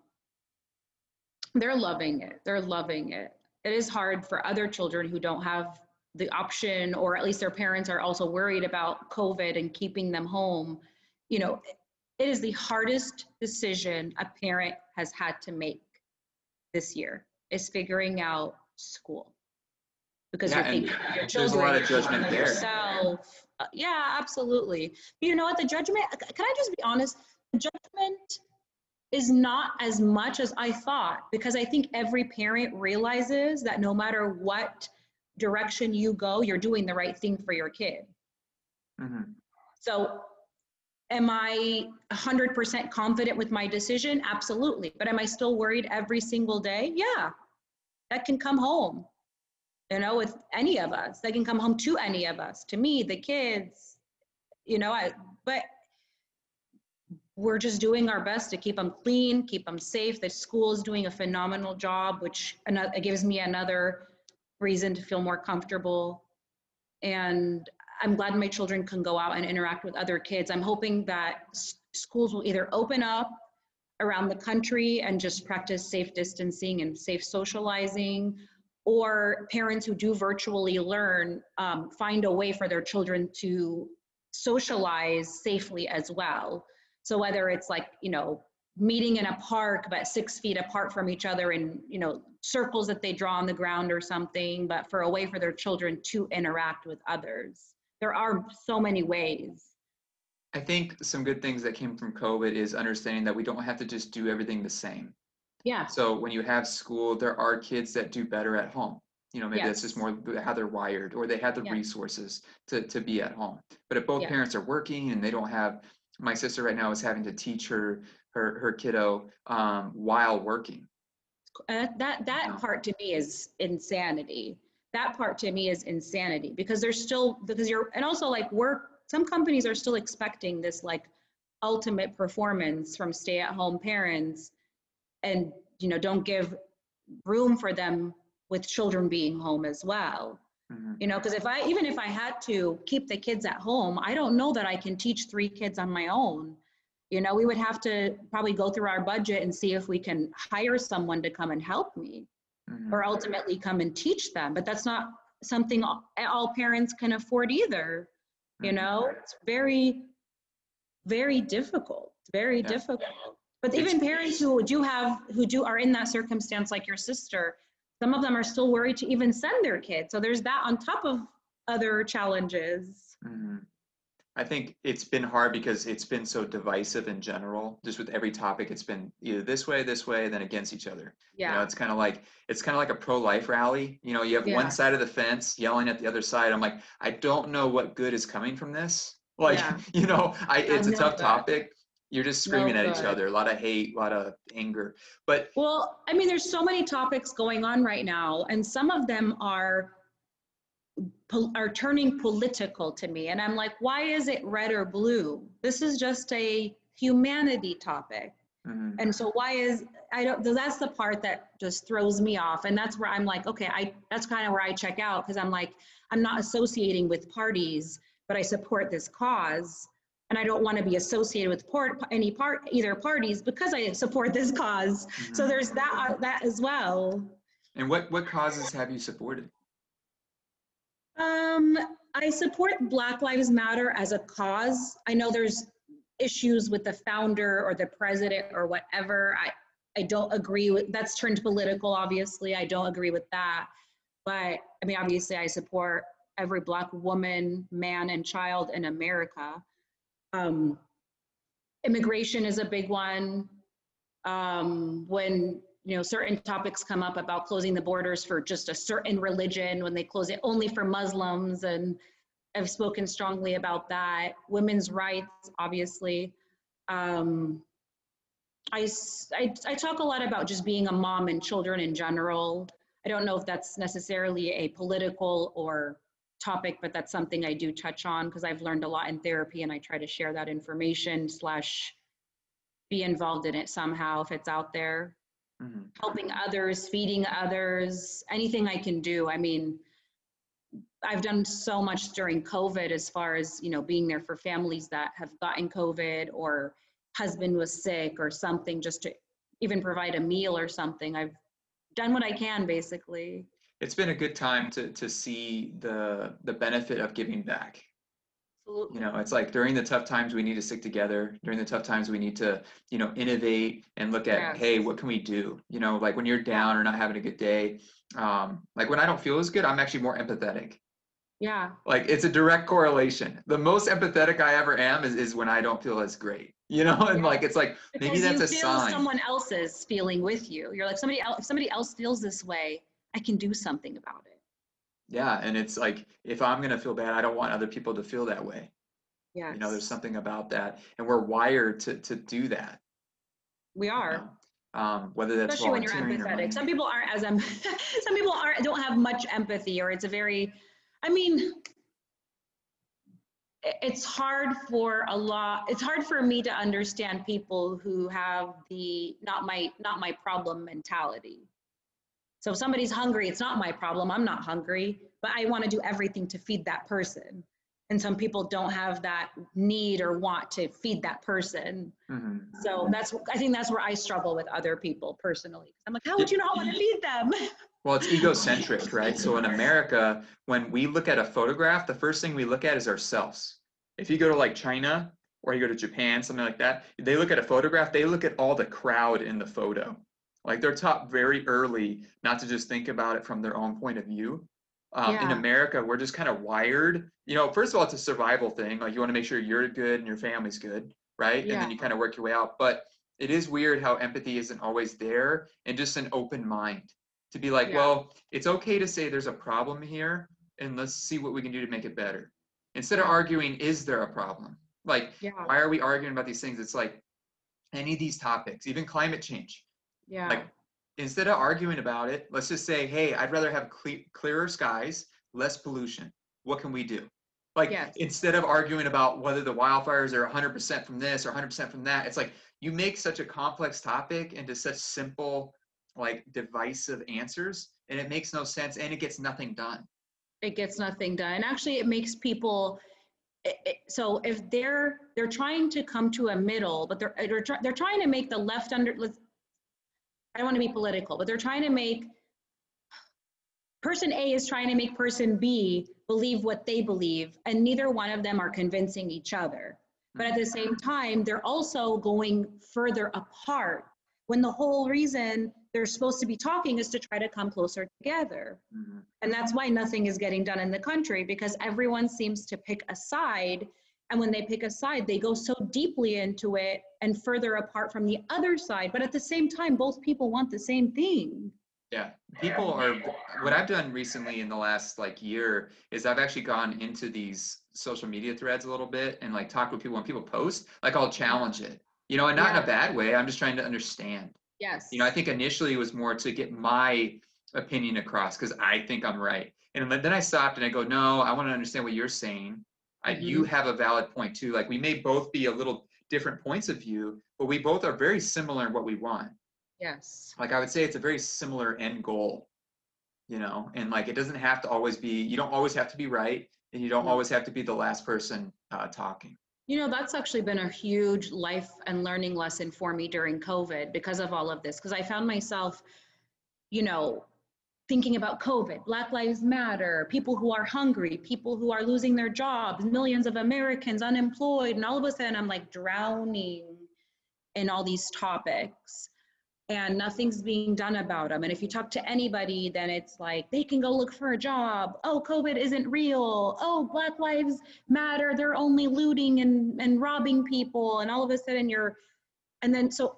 they're loving it. They're loving it. It is hard for other children who don't have the option, or at least their parents are also worried about COVID and keeping them home. You know, it is the hardest decision a parent has had to make this year is figuring out school. Because Yeah, you're thinking of your there's a lot children, of judgment there. yourself. Uh, yeah, absolutely. You know what? The judgment, can I just be honest? The judgment is not as much as I thought because I think every parent realizes that no matter what direction you go, you're doing the right thing for your kid. Mhm. So, am I 100% confident with my decision? Absolutely. But am I still worried every single day? Yeah. That can come home, you know, with any of us. That can come home to any of us, to me, the kids, you know, I, but we're just doing our best to keep them clean, keep them safe. The school is doing a phenomenal job, which ano- it gives me another reason to feel more comfortable. And I'm glad my children can go out and interact with other kids. I'm hoping that s- schools will either open up around the country and just practice safe distancing and safe socializing, or parents who do virtually learn um, find a way for their children to socialize safely as well. So whether it's like, you know, meeting in a park but six feet apart from each other in, you know, circles that they draw on the ground or something, but for a way for their children to interact with others. There are so many ways. I think some good things that came from COVID is understanding that we don't have to just do everything the same. Yeah. So when you have school, there are kids that do better at home. You know, maybe that's just more how they're wired, or they have the Yeah. resources to, to be at home. But if both Yeah. parents are working and they don't have, my sister right now is having to teach her her her kiddo um, while working. Uh, that that part to me is insanity. That part to me is insanity because there's still because you're and also like work. Some companies are still expecting this like ultimate performance from stay-at-home parents, and you know don't give room for them with children being home as well. Mhm. You know, because if I even if I had to keep the kids at home, I don't know that I can teach three kids on my own. You know, we would have to probably go through our budget and see if we can hire someone to come and help me Mhm. or ultimately come and teach them. But that's not something all, all parents can afford either. You Mhm. know, it's very, very difficult. Very Yeah. difficult. But even parents who do have, who do are in that circumstance, like your sister, some of them are still worried to even send their kids. So there's that on top of other challenges. Mhm. I think it's been hard because it's been so divisive in general. Just with every topic, it's been either this way, this way, then against each other. You know, Yeah. it's kind of like it's kind of like a pro-life rally. You know, you have Yeah. one side of the fence yelling at the other side. I'm like, I don't know what good is coming from this. Like, Yeah. [laughs] you know, I it's a tough good. topic. You're just screaming at each other. A lot of hate, a lot of anger. But Well, I mean, there's so many topics going on right now, and some of them are are turning political to me, and I'm like, why is it red or blue? This is just a humanity topic, mhm, and so why is I don't? That's the part that just throws me off, and that's where I'm like, okay, I that's kind of where I check out because I'm like, I'm not associating with parties, but I support this cause. And I don't want to be associated with port, any part either parties because I support this because So Mhm. there's that uh, that as well. And what, what causes have you supported? Um, I support Black Lives Matter as a cause. I know there's issues with the founder or the president or whatever. I I don't agree with that's turned political. Obviously, I don't agree with that. But I mean, obviously, I support every Black woman, man, and child in America. Um, immigration is a big one. Um, when you know certain topics come up about closing the borders for just a certain religion, when they close it only for Muslims, and I've spoken strongly about that. Women's rights, obviously. Um, I, I, I talk a lot about just being a mom and children in general. I don't know if that's necessarily a political or topic, but that's something I do touch on because I've learned a lot in therapy and I try to share that information slash be involved in it somehow if it's out there. Mhm. Helping others, feeding others, anything I can do. I mean, I've done so much during COVID as far as, you know, being there for families that have gotten COVID or husband was sick or something, just to even provide a meal or something. I've done what I can basically. It's been a good time to, to see the, the benefit of giving back. You know, it's like during the tough times, we need to stick together. During the tough times, we need to, you know, innovate and look at, Yes. hey, what can we do? You know, like when you're down or not having a good day, um, like when I don't feel as good, I'm actually more empathetic. Yeah, Like it's a direct correlation. The most empathetic I ever am is, is when I don't feel as great. [laughs] You know, and Yeah. like it's like maybe because that's you a feel sign. someone else's feeling with you. You're like somebody else. If somebody else feels this way, I can do something about it. Yeah, and it's like if I'm gonna feel bad, I don't want other people to feel that way. Yeah, You know, there's something about that, and we're wired to to do that. we you are. know? Um, whether that's especially when you're empathetic. Some people aren't as em- [laughs] some people aren't don't have much empathy, or it's a very, I mean, it's hard for a lot. It's hard for me to understand people who have the not my not my problem mentality. So if somebody's hungry, it's not my problem. I'm not hungry, but I want to do everything to feed that person. And some people don't have that need or want to feed that person. Mhm. So that's I think that's where I struggle with other people personally. I'm like, how would you not want to feed them? [laughs] Well, it's egocentric, right? So in America, when we look at a photograph, the first thing we look at is ourselves. If you go to like China or you go to Japan, something like that, they look at a photograph, they look at all the crowd in the photo. Like they're taught very early not to just think about it from their own point of view. Um, In America, we're just kind of wired. You know, first of all, it's a survival thing. Like you want to make sure you're good and your family's good, right? Yeah. And then you kind of work your way out. But it is weird how empathy isn't always there and just an open mind to be like, Yeah. well, it's okay to say there's a problem here and let's see what we can do to make it better. Instead of arguing, is there a problem? Like, Yeah, why are we arguing about these things? It's like any of these topics, even climate change. Yeah, Like, instead of arguing about it, let's just say, hey, I'd rather have cle- clearer skies, less pollution. What can we do? Like, Yes. instead of arguing about whether the wildfires are 100% from this or 100% from that, it's like you make such a complex topic into such simple, like divisive answers, and it makes no sense and it gets nothing done. it gets nothing done. Actually, it makes people. So if they're they're trying to come to a middle, but they're they're trying to make the left under. I don't want to be political, but they're trying to make person A is trying to make person B believe what they believe, and neither one of them are convincing each other. But at the same time, they're also going further apart when the whole reason they're supposed to be talking is to try to come closer together. Mhm. And that's why nothing is getting done in the country because everyone seems to pick a side. And when they pick a side, they go so deeply into it and further apart from the other side. But at the same time, both people want the same thing. Yeah, people are. What I've done recently in the last like year is I've actually gone into these social media threads a little bit and like talk with people when people post. Like I'll challenge it, you know, and not in a bad way. I'm just trying to understand. Yes. You know, I think initially it was more to get my opinion across because I think I'm right, and then I stopped and I go, no, I want to understand what you're saying. I, you have a valid point too. Like we may both be a little different points of view, but we both are very similar in what we want yes. like i would say it's a very similar end goal you know and like it doesn't have to always be you don't always have to be right and you don't always have to be the last person uh, talking You know, that's actually been a huge life and learning lesson for me during COVID because of all of this. Because I found myself, you know, thinking about COVID, Black Lives Matter, people who are hungry, people who are losing their jobs, millions of Americans unemployed. And all of a sudden, I'm like drowning in all these topics and nothing's being done about them. And if you talk to anybody, then it's like they can go look for a job. Oh, COVID isn't real. Oh, Black Lives Matter. They're only looting and, and robbing people. And all of a sudden you're, and then so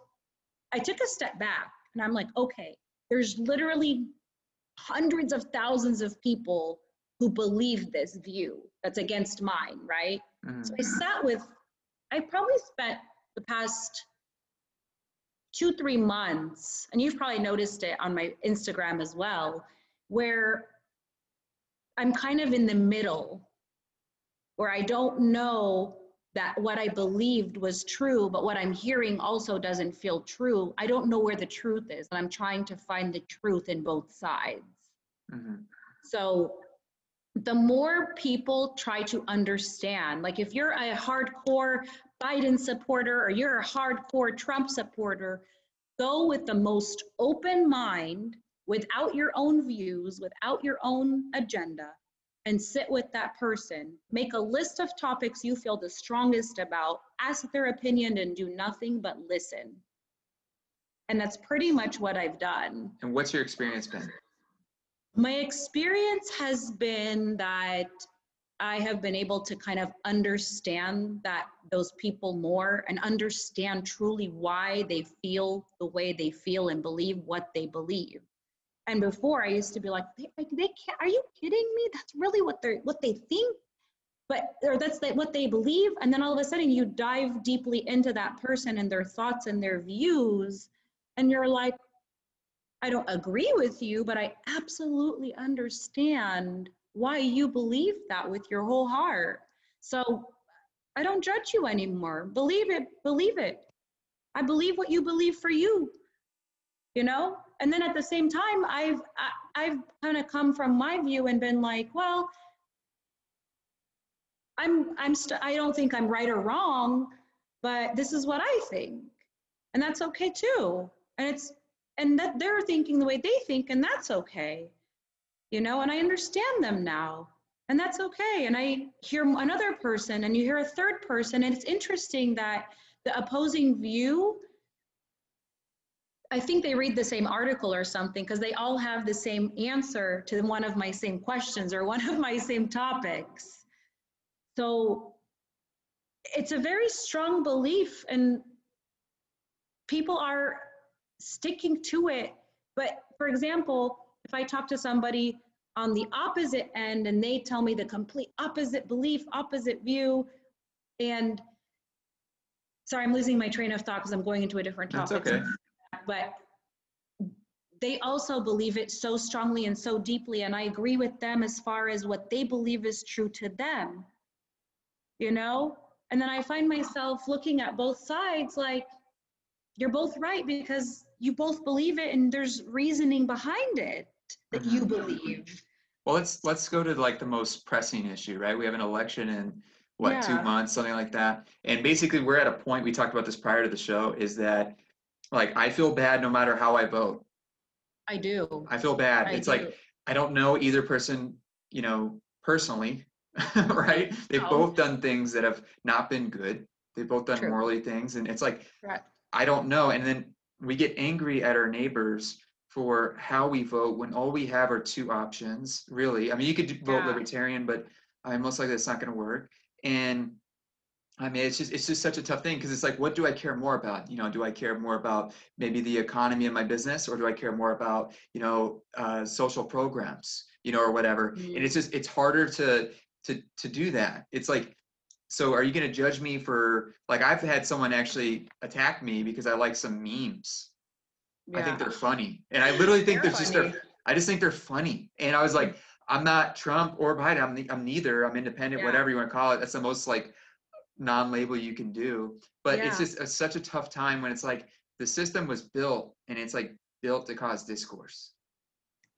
I took a step back and I'm like, okay, there's literally hundreds of thousands of people who believe this view that's against mine, right? Mm-hmm. So I sat with, I probably spent the past two, three months, and you've probably noticed it on my Instagram as well, where I'm kind of in the middle, where I don't know that what I believed was true, but what I'm hearing also doesn't feel true. I don't know where the truth is, and I'm trying to find the truth in both sides. Mm-hmm. So the more people try to understand, like if you're a hardcore Biden supporter or you're a hardcore Trump supporter, go with the most open mind, without your own views, without your own agenda, and sit with that person. Make a list of topics you feel the strongest about, ask their opinion, and do nothing but listen. And that's pretty much what I've done. And what's your experience been? My experience has been that I have been able to kind of understand that those people more and understand truly why they feel the way they feel and believe what they believe. And before I used to be like, they, like, they can't, are you kidding me? That's really what they're, what they think, but, or that's the, what they believe. And then all of a sudden you dive deeply into that person and their thoughts and their views. And you're like, I don't agree with you, but I absolutely understand why you believe that with your whole heart. So I don't judge you anymore. Believe it, believe it. I believe what you believe for you. You know? And then at the same time, I've I, have kind of come from my view and been like, well, I'm I'm st- I don't think I'm right or wrong, but this is what I think. And that's okay too. And it's and that they're thinking the way they think and that's okay you know, and I understand them now. And that's okay. And I hear another person and you hear a third person. And it's interesting that the opposing view, I think they read the same article or something because they all have the same answer to one of my same questions or one [laughs] of my same topics. So it's a very strong belief, and people are sticking to it. But for example, if I talk to somebody on the opposite end and they tell me the complete opposite belief, opposite view, and sorry, I'm losing my train of thought because I'm going into a different topic. That's okay. But they also believe it so strongly and so deeply, and I agree with them as far as what they believe is true to them. You know? And then I find myself looking at both sides like, you're both right because you both believe it and there's reasoning behind it that you mm-hmm. believe. Well, let's let's go to like the most pressing issue, right? We have an election in what yeah. two months, something like that, and basically we're at a point. We talked about this prior to the show. Is that like I feel bad no matter how I vote. I do. I feel bad. I it's do. like I don't know either person, you know, personally, [laughs] right? They've no. both done things that have not been good. They've both done True. morally things, and it's like I don't know. And then we get angry at our neighbors for how we vote when all we have are two options, really. I mean, you could vote yeah. libertarian, but I mean, most likely it's not going to work. And I mean, it's just it's just such a tough thing because it's like, what do I care more about? You know, do I care more about maybe the economy of my business, or do I care more about you know uh, social programs, you know, or whatever? Mm-hmm. And it's just it's harder to to to do that. It's like, so are you going to judge me for like I've had someone actually attack me because I like some memes yeah. I think they're funny. And I [gasps] literally think they're, they're just they're, I just think they're funny. And I was like, I'm not Trump or Biden. I'm, I'm neither. I'm independent, yeah. whatever you want to call it. That's the most like non-label you can do. But yeah. it's just a, such a tough time when it's like the system was built and it's like built to cause discourse.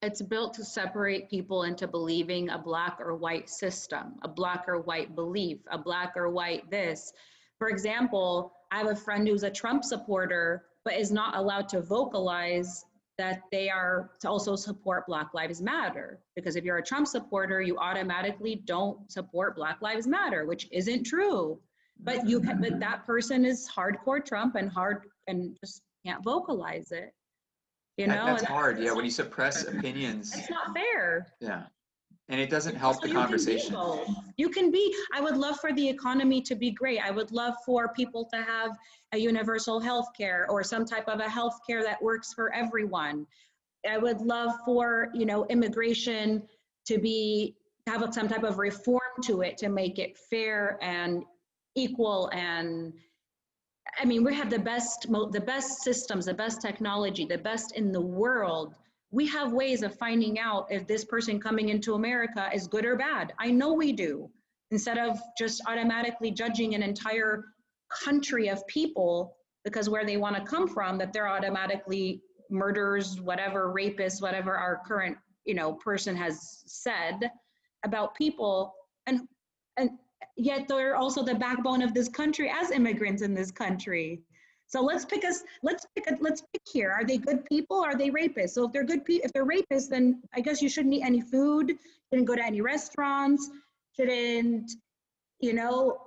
It's built to separate people into believing a black or white system, a black or white belief, a black or white this. For example, I have a friend who's a Trump supporter, but is not allowed to vocalize that they are to also support Black Lives Matter. Because if you're a Trump supporter, you automatically don't support Black Lives Matter, which isn't true. But you, but that person is hardcore Trump and hard and just can't vocalize it. You That- know, That's and hard, yeah, when you suppress [laughs] opinions, it's not fair. yeah. And it doesn't help So the you conversation. both. You can be, I would love for the economy to be great. I would love for people to have a universal health care or some type of a health care that works for everyone. I would love for, you know, immigration to be, have some type of reform to it to make it fair and equal and I mean, we have the best, the best systems, the best technology, the best in the world. We have ways of finding out if this person coming into America is good or bad. I know we do. Instead of just automatically judging an entire country of people because where they want to come from, that they're automatically murderers, whatever, rapists, whatever our current, you know, person has said about people. And and yet they're also the backbone of this country as immigrants in this country. So let's pick us. Let's pick. A, let's pick here. Are they good people? Are they rapists? So if they're good people, if they're rapists, then I guess you shouldn't eat any food. Shouldn't go to any restaurants. Shouldn't, you know,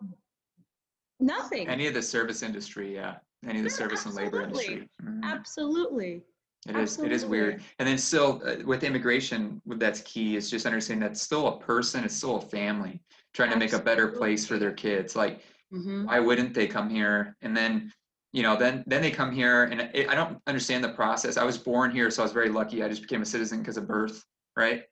nothing. Any of the service industry, yeah, any of the Yeah, service and labor absolutely. industry. Mhm. Absolutely. It is, it is weird. And then still uh, with immigration, that's key is just understanding that's still a person, it's still a family trying to make a better place for their kids. Like, hmm why wouldn't they come here? And then, you know, then then they come here, and it, I don't understand the process. I was born here, so I was very lucky. I just became a citizen because of birth, right?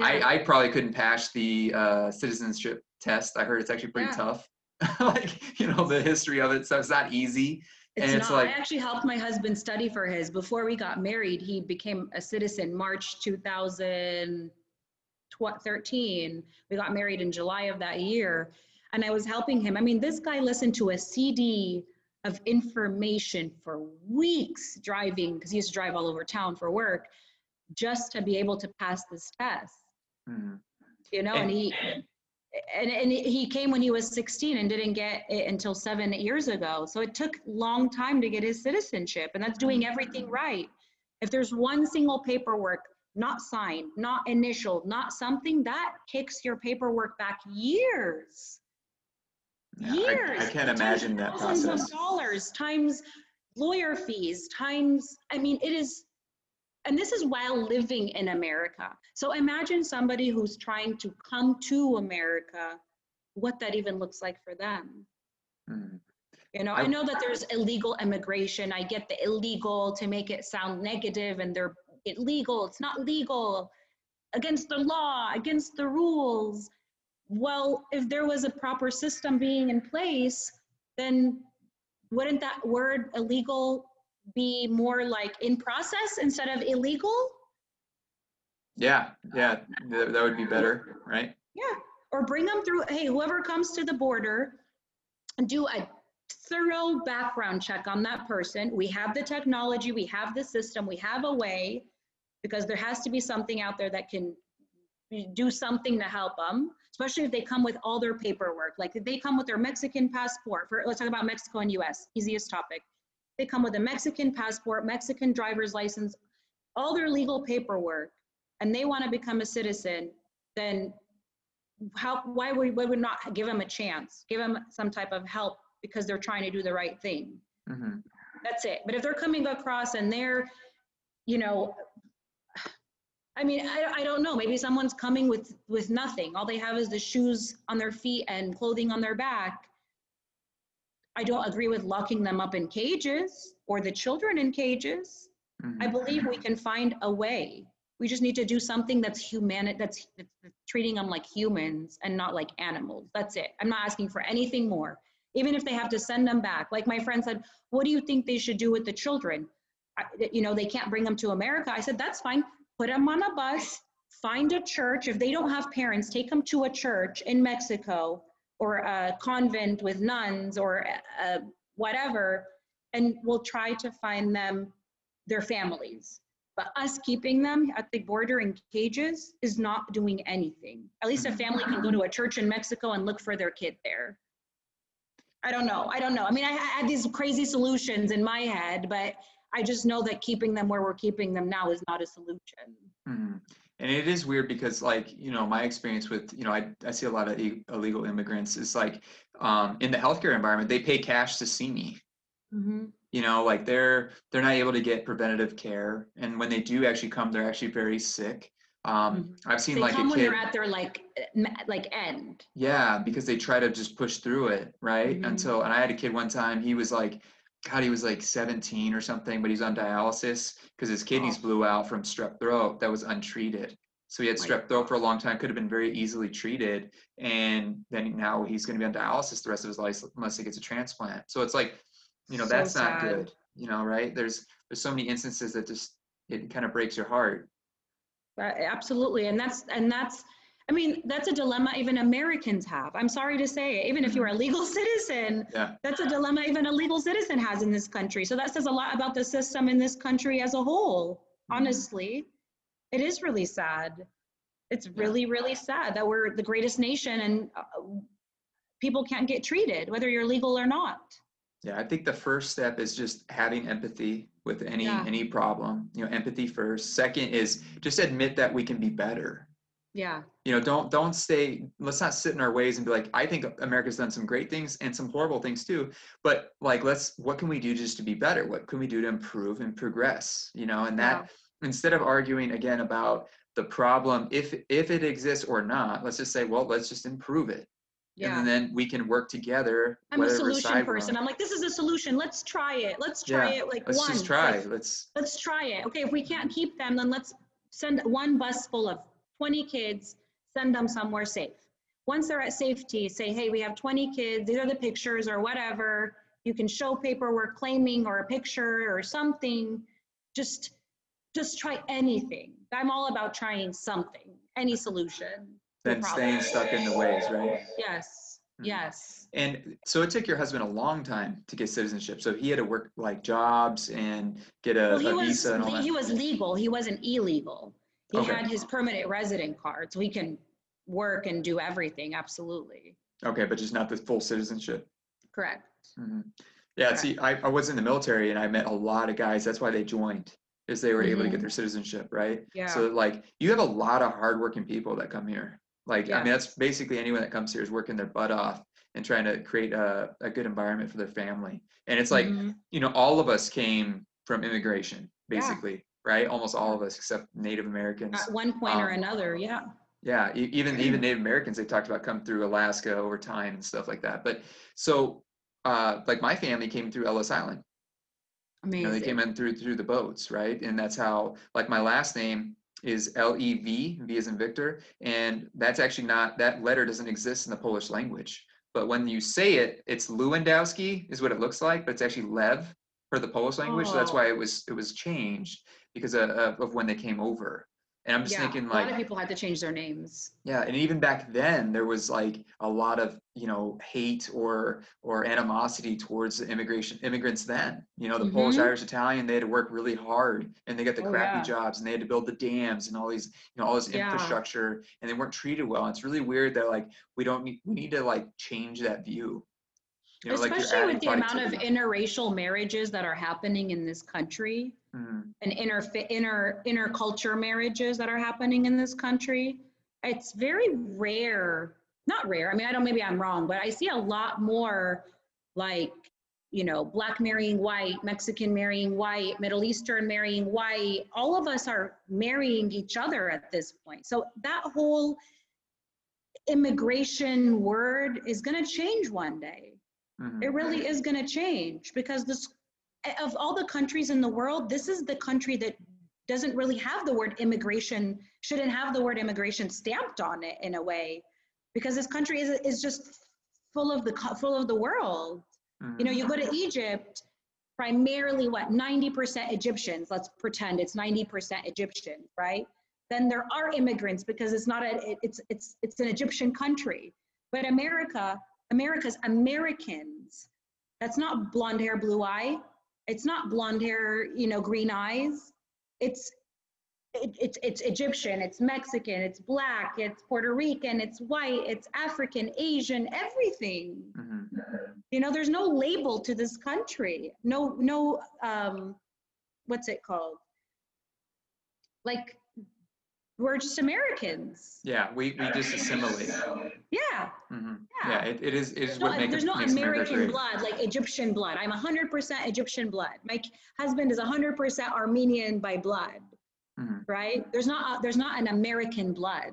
I, I probably couldn't pass the uh, citizenship test. I heard it's actually pretty Yeah. tough. [laughs] like, you know, the history of it, so it's not easy. It's, and it's not. like- I actually helped my husband study for his. Before we got married, he became a citizen March 2013. We got married in July of that year. And I was helping him. I mean, this guy listened to a CD of information for weeks driving, because he used to drive all over town for work, just to be able to pass this test Mhm. you know, and And- he, and, and he came when he was 16 and didn't get it until seven years ago. So it took long time to get his citizenship and that's doing mm-hmm. everything right. If there's one single paperwork, not signed, not initialed, not something, that kicks your paperwork back years. Yeah, I- Years. I, can't imagine that thousands process. Of dollars times lawyer fees times, I mean, it is, and this is while living in America. So imagine somebody who's trying to come to America, what that even looks like for them. Mhm. You know, I- I know that there's illegal immigration. I get the illegal to make it sound negative and they're illegal. It's not legal, against the law, against the rules. Well, if there was a proper system being in place, then wouldn't that word illegal be more like in process instead of illegal? Yeah, uh, yeah, that, that would be better, right? Yeah, or bring them through, hey, whoever comes to the border, do a thorough background check on that person. We have the technology, we have the system, we have a way, because there has to be something out there that can do something to help them, especially if they come with all their paperwork. Like if they come with their Mexican passport, for, let's talk about Mexico and US, easiest topic. They come with a Mexican passport, Mexican driver's license, all their legal paperwork, and they want to become a citizen, then how, why would, would not give them a chance? Give them some type of help because they're trying to do the right thing. Mhm. That's it. But if they're coming across and they're, you know, I mean, I, I don't know. Maybe someone's coming with with nothing. All they have is the shoes on their feet and clothing on their back. I don't agree with locking them up in cages or the children in cages. I Mhm. believe we can find a way. We just need to do something that's human, that's, that's treating them like humans and not like animals. That's it. I'm not asking for anything more. Even if they have to send them back. Like my friend said, what do you think they should do with the children? I, you know, they can't bring them to America. I said, that's fine. Put them on a bus, find a church. If they don't have parents, take them to a church in Mexico or a convent with nuns or whatever, and we'll try to find them their families But us keeping them at the border in cages is not doing anything. At least a family can go to a church in Mexico and look for their kid there. I don't know. I don't know. I mean, I I had these crazy solutions in my head, but I just know that keeping them where we're keeping them now is not a solution. Mhm. And it is weird because, like, you know, my experience with, you know, I, I see a lot of illegal immigrants is like, um, in the healthcare environment, they pay cash to see me. Mm-hmm. You know, like they're they're not able to get preventative care, and when they do actually come, they're actually very sick. Um, I've seen They like come a when kid, you're at their like, like end. yeah, because they try to just push through it, right? Mhm. Until, and I had a kid one time, he was like, God, he was like 17 or something, but he's on dialysis because his kidneys Oh. blew out from strep throat that was untreated. So he had strep throat for a long time, could have been very easily treated. And then now he's going to be on dialysis the rest of his life unless he gets a transplant. So it's like, you know, So that's not sad. good, you know, right? There's, there's so many instances that just, it kind of breaks your heart. Absolutely, and that's, and that's, I mean, that's a dilemma even Americans have. I'm sorry to say, it. even if you're a legal [laughs] citizen, Yeah. that's a dilemma even a legal citizen has in this country. So that says a lot about the system in this country as a whole, Mhm. honestly. It is really sad. It's really, really sad that we're the greatest nation and uh, people can't get treated, whether you're legal or not. Yeah, I think the first step is just having empathy with any Yeah. any problem. You know, empathy first. Second is just admit that we can be better. Yeah, You know, don't don't stay. Let's not sit in our ways and be like, I think America's done some great things and some horrible things too. But like, let's what can we do just to be better? What can we do to improve and progress? You know, and that instead of arguing again about the problem, if if it exists or not, let's just say, well, let's just improve it, yeah. and then we can work together. I'm a solution person. I'm like, this is a solution. Let's try it. Let's try Yeah, it like Let's once. just try. Like, Let's let's try it. Okay, if we can't keep them, then let's send one bus full of 20 kids, send them somewhere safe. Once they're at safety, say, hey, we have 20 kids, these are the pictures or whatever. You can show paperwork claiming or a picture or something. Just, just try anything. I'm all about trying something, any solution. To a then problem. staying stuck in the ways, right? Yes, Mhm. yes. And so it took your husband a long time to get citizenship. So he had to work like jobs and get a, Well, he a was, visa and all that. he was legal, he wasn't illegal. He Okay. had his permanent resident card, so he can work and do everything, absolutely. Okay, but just not the full citizenship. Correct. Mhm. Yeah, Correct. see, I, I was in the military and I met a lot of guys. That's why they joined, is they were able to get Mhm. their citizenship, right? Yeah. So like you have a lot of hardworking people that come here. Like, I mean, that's basically anyone that comes here is working their butt off and trying to create a, a good environment for their family. And it's like, Mhm. you know, all of us came from immigration, Yeah. basically, right? Almost all of us except Native Americans. At one point or Um, another, yeah. Yeah, even even Native Americans, they talked about come through Alaska over time and stuff like that. But so, uh, like my family came through Ellis Island. You know, they came in through through the boats, right? And that's how, like, my last name is L E V, V as in Victor, and that's actually not that letter doesn't exist in the Polish language. But when you say it, it's Lewandowski is what it looks like, but it's actually Lev for the Polish language. So that's Oh. why it was it was changed because of of when they came over. And I'm just Yeah, thinking like a lot of people had to change their names. yeah, and even back then there was like a lot of you know hate or or animosity towards the immigration immigrants. Then you know the Polish, Mhm. Irish, Italian, they had to work really hard and they got the Oh, crappy yeah. jobs and they had to build the dams and all these you know all this Yeah. infrastructure and they weren't treated well. And it's really weird that like we don't need we need to like change that view. You know, like Especially with the amount of interracial marriages that are happening in this country Mhm. and inter, inter, interculture marriages that are happening in this country. It's very rare, not rare. I mean, I don't, maybe I'm wrong, but I see a lot more like, you know, black marrying white, Mexican marrying white, Middle Eastern marrying white. All of us are marrying each other at this point. So that whole immigration word is going to change one day. Mhm. It really is going to change because this, of all the countries in the world, this is the country that doesn't really have the word immigration, shouldn't have the word immigration stamped on it in a way, because this country is, is just full of the full of the world. You know, you go to mm-hmm. Egypt, primarily what 90% Egyptians. Let's pretend it's 90% Egyptian, right? Then there are immigrants because it's not a it- it's it's it's an Egyptian country. But America, America's Americans. That's not blonde hair, blue eye. It's not blonde hair, you know, green eyes. It's it, it's it's Egyptian, it's Mexican, it's black, it's Puerto Rican, it's white, it's African, Asian, everything. Mhm. You know, there's no label to this country. No, no, um, what's it called? Like, we're just Americans. Yeah, we, we just assimilate. Yeah, Mhm. yeah. Yeah, it, it is, it is No, what make, there's no makes American blood, like Egyptian blood. I'm 100% Egyptian blood. My husband is 100% Armenian by blood, Mhm. right? There's not, a- there's not an American blood.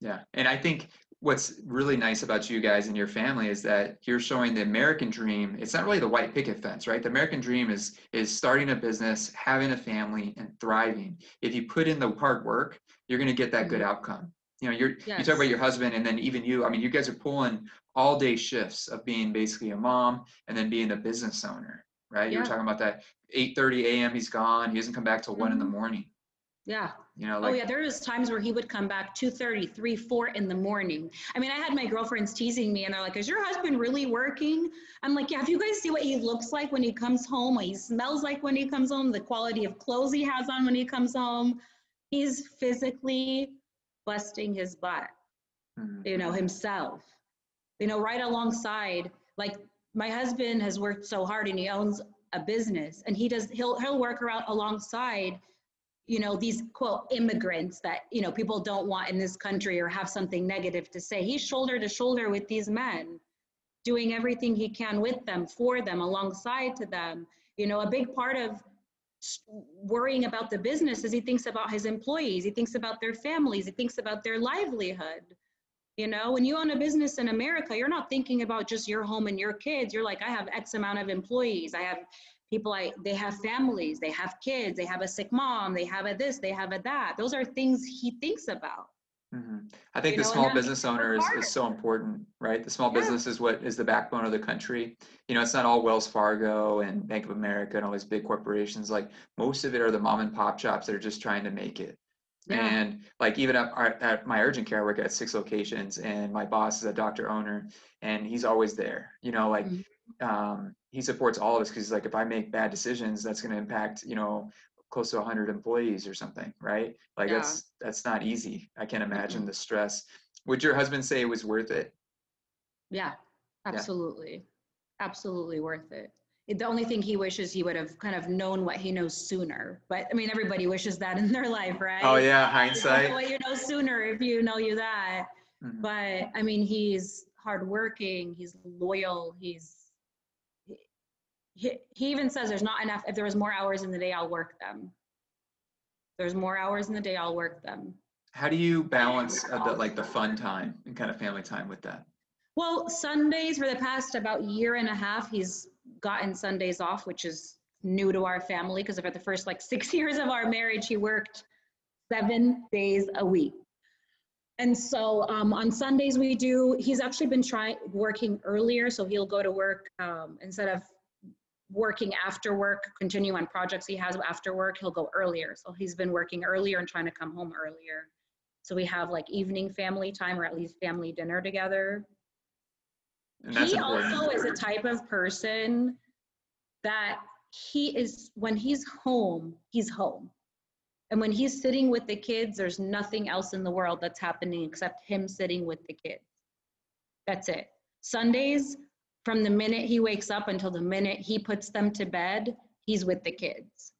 Yeah, and I think what's really nice about you guys and your family is that you're showing the American dream. It's not really the white picket fence, right? The American dream is is starting a business, having a family, and thriving. If you put in the hard work, you're going to get that good outcome. You know, you're you talk about your husband, and then even you. I mean, you guys are pulling all day shifts of being basically a mom and then being a business owner, right? You were Yeah. talking about that 8:30 a.m. He's gone. He doesn't come back till one in the Mhm. morning. Yeah. You know, like, Oh yeah, there was times where he would come back 2:30, 3, 4 in the morning. I mean, I had my girlfriends teasing me and they're like, "Is your husband really working?" I'm like, "Yeah, if you guys see what he looks like when he comes home, what he smells like when he comes home, the quality of clothes he has on when he comes home, he's physically busting his butt, mhm. you know, himself. You know, right alongside like my husband has worked so hard and he owns a business and he does he'll he'll work around alongside you know these quote immigrants that you know people don't want in this country or have something negative to say he's shoulder to shoulder with these men doing everything he can with them for them alongside to them you know a big part of worrying about the business as he thinks about his employees he thinks about their families he thinks about their livelihood you know? When you own a business in america you're not thinking about just your home and your kids. You're like i have x amount of employees. I have people i they have families they have kids they have a sick mom they have a this they have a that. Those are things he thinks about Mhm. I think You the know, small business owner is, is so important, right? The small Yeah. business is what is the backbone of the country. You know, it's not all Wells Fargo and Bank of America and all these big corporations. Like most of it are the mom and pop shops that are just trying to make it. yeah And like even at, our, at my urgent care, I work at six locations, and my boss is a doctor owner, and he's always there. You know, like Mhm. um, he supports all of us because he's like if I make bad decisions, that's going to impact you know close to 100 employees or something, right? Like Yeah. that's that's not easy. I can't imagine the stress. Would your husband say it was worth it? yeah absolutely absolutely worth it the only thing he wishes he would have kind of known what he knows sooner but i mean everybody wishes that in their [laughs] life right Oh yeah, You know hindsight. what you know sooner if you know you that Mhm. but I mean, he's hardworking, he's loyal, he's he, he even says there's not enough. If there was more hours in the day, I'll work them. There's more hours in the day, I'll work them. How do you balance uh, the like the fun time and kind of family time with that? Well, Sundays for the past about year and a half, he's gotten Sundays off, which is new to our family because for the first like six [laughs] years of our marriage, he worked seven days a week. And so um, on Sundays we do. He's actually been trying working earlier, so he'll go to work um, instead of working after work, continue on projects he has after work. He'll go earlier, so he's been working earlier and trying to come home earlier. So we have like evening family time or at least family dinner together. He important. also is a type of person that he is when he's home, he's home. And when he's sitting with the kids, there's nothing else in the world that's happening except him sitting with the kids. That's it. Sundays, from the minute he wakes up until the minute he puts them to bed, he's with the kids.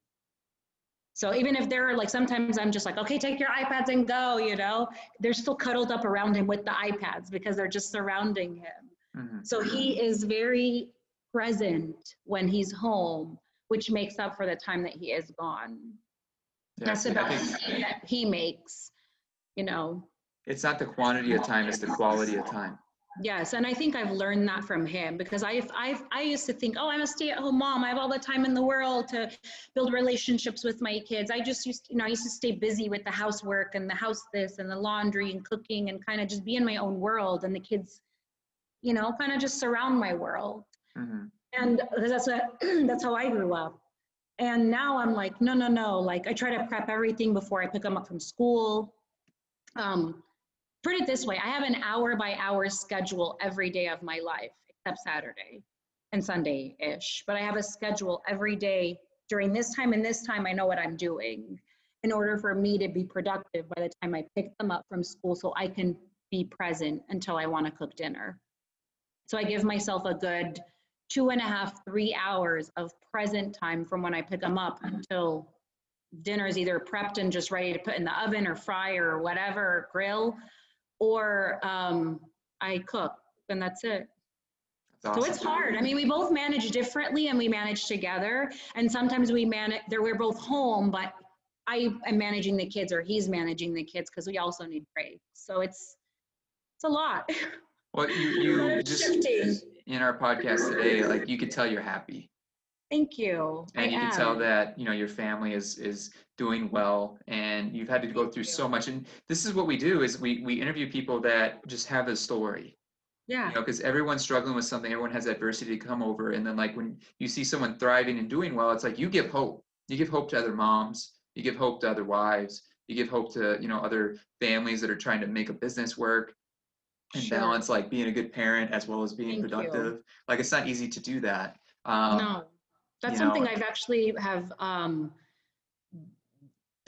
So even if they're like, sometimes I'm just like, okay, take your iPads and go, you know, they're still cuddled up around him with the iPads because they're just surrounding him. Mhm. So he is very present when he's home, which makes up for the time that he is gone. Yeah, That's about that he makes, you know. it's not the quantity of time; it's the quality of time. Yes, and I think I've learned that from him because I I I used to think, oh, I'm a stay-at-home mom. I have all the time in the world to build relationships with my kids. I just used, you know, I used to stay busy with the housework and the house this and the laundry and cooking and kind of just be in my own world, and the kids, you know, kind of just surround my world. Mhm. and that's what [clears throat] that's how I grew up. And now I'm like, no, no, no. Like I try to prep everything before I pick them up from school. Um, put it this way: I have an hour by hour schedule every day of my life, except Saturday and Sunday ish. But I have a schedule every day during this time and this time. I know what I'm doing. in order for me to be productive by the time I pick them up from school so I can be present until I want to cook dinner. So I give myself a good two and a half, three hours of present time from when I pick them up until dinner is either prepped and just ready to put in the oven or fry or whatever, grill, or um, I cook, and that's it. That's So awesome. it's hard. I mean, we both manage differently and we manage together. And sometimes we manage, there we're both home, but I am managing the kids or he's managing the kids because we also need breaks. So it's, it's a lot. [laughs] Well, you, you just, shifting. in our podcast today, like you could tell you're happy. Thank you. I And you can tell that, you know, your family is, is doing well and you've had to go through so much. And this is what we do is we, we interview people that just have a story. Yeah, you know, because everyone's struggling with something, everyone has adversity to come over, and then like when you see someone thriving and doing well, it's like you give hope. You give hope to other moms. You give hope to other wives. You give hope to you know other families that are trying to make a business work and Sure. balance like being a good parent as well as being Thank you. productive. Like it's not easy to do that. Um, no, that's something know- I've actually have, um,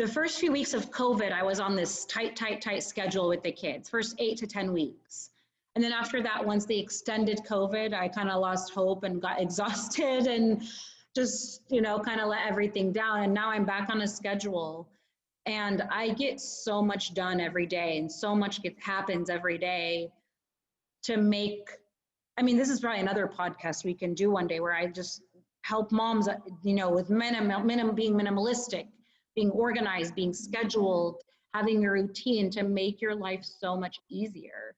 the first few weeks of COVID, I was on this tight, tight, tight schedule with the kids, first eight to 10 weeks. And then after that, once they extended COVID, I kind of lost hope and got [laughs] exhausted and just, you know, kind of let everything down. And now I'm back on a schedule. And I get so much done every day and so much gets, happens every day to make, I mean, this is probably another podcast we can do one day where I just help moms, uh, you know, with minimum, minimum being minimalistic, being organized, being scheduled, having a routine to make your life so much easier.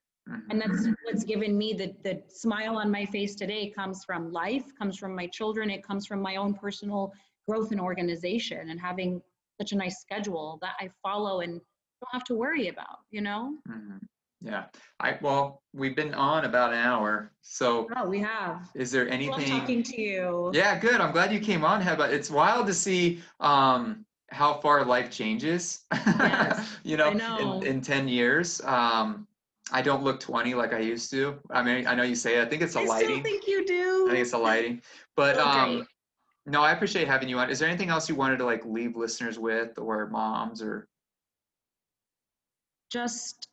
And that's what's given me the, the smile on my face today comes from life, comes from my children, it comes from my own personal growth and organization and having such a nice schedule that I follow and don't have to worry about, you know? Mhm. Yeah. I well, we've been on about an hour. So Oh, we have. is there Love anything? talking to you. Yeah, good. I'm glad you came on, Heba. It's wild to see um, how far life changes. Yes, [laughs] you know, know. In, in 10 years. Um, I don't look 20 like I used to. I mean, I know you say it. I think it's the lighting. I still think you do. I think it's the lighting. But Oh, um, no, I appreciate having you on. Is there anything else you wanted to like leave listeners with or moms or? just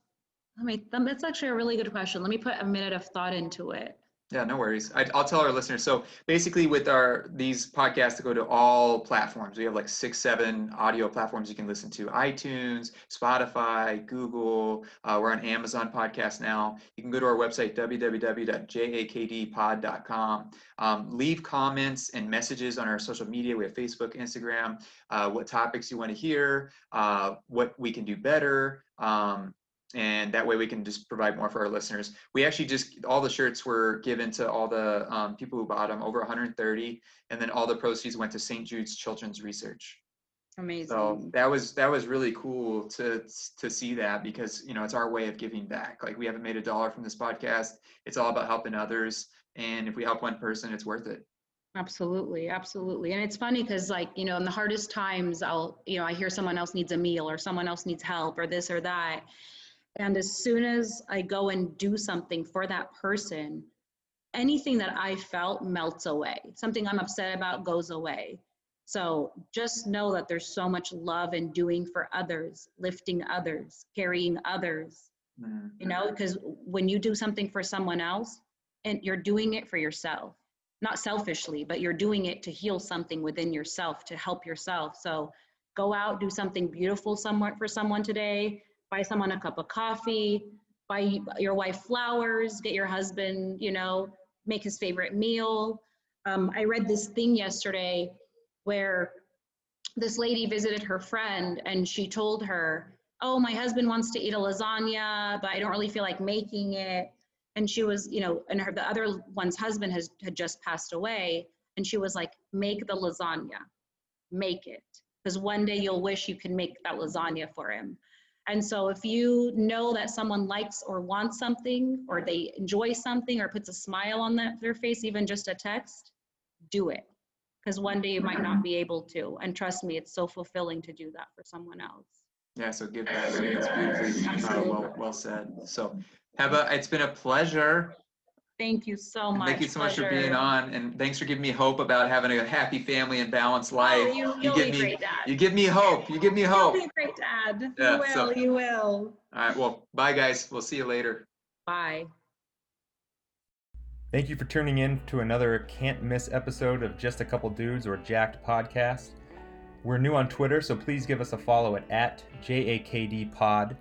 let me that's actually a really good question let me put a minute of thought into it Yeah, no worries. I, I'll tell our listeners. So basically, with our these podcasts that go to all platforms, we have like six, seven audio platforms you can listen to: iTunes, Spotify, Google. Uh, we're on Amazon Podcast now. You can go to our website www.jakdpod.com. Um, leave comments and messages on our social media. We have Facebook, Instagram. Uh, what topics you want to hear? Uh, what we can do better? Um, and that way we can just provide more for our listeners. We actually just all the shirts were given to all the um, people who bought them, over 130, and then all the proceeds went to St. Jude's Children's Research. amazing So that was that was really cool to to see that because you know it's our way of giving back. Like we haven't made a dollar from this podcast. It's all about helping others, and if we help one person, it's worth it. absolutely absolutely and it's funny because like you know in the hardest times i'll you know i hear someone else needs a meal or someone else needs help or this or that and as soon as i go and do something for that person anything that i felt melts away. Something i'm upset about goes away. So just know that there's so much love in doing for others lifting others carrying others. Mm. you know because when you do something for someone else and you're doing it for yourself. Not selfishly but you're doing it to heal something within yourself to help yourself. So go out do something beautiful somewhere for someone today buy someone a cup of coffee buy your wife flowers get your husband you know make his favorite meal. Um, i read this thing yesterday where this lady visited her friend and she told her oh my husband wants to eat a lasagna but i don't really feel like making it. And she was you know and her the other one's husband has had just passed away. And she was like make the lasagna. Make it. Because one day you'll wish you can make that lasagna for him and so if you know that someone likes or wants something or they enjoy something or puts a smile on that, their face even just a text do it because one day you might not be able to and trust me it's so fulfilling to do that for someone else Yeah, so give back. It's beautifully uh, well well said. So, Heba, it's been a pleasure. Thank you so much. Thank you so much for being on, and thanks for giving me hope about having a happy family and balanced Oh, life. you, You you'll give me, great you give me hope. You give me hope. You'll be a great dad. Yeah, You will, so- you will. All right, well, bye guys. We'll see you later. Bye. Thank you for tuning in to another can't miss episode of Just a Kouple Dudes or Jacked Podcast. We're new on Twitter, so please give us a follow at, at JAKDPod.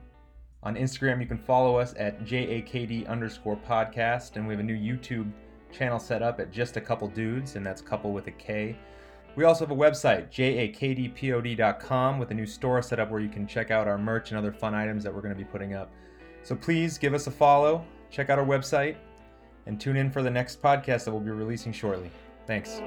On Instagram, you can follow us at JAKD underscore podcast, and we have a new YouTube channel set up at Just a Kouple Dudes, and that's couple with a K. We also have a website, jakdpod.com, with a new store set up where you can check out our merch and other fun items that we're going to be putting up. So please give us a follow, check out our website, and tune in for the next podcast that we'll be releasing shortly. Thanks.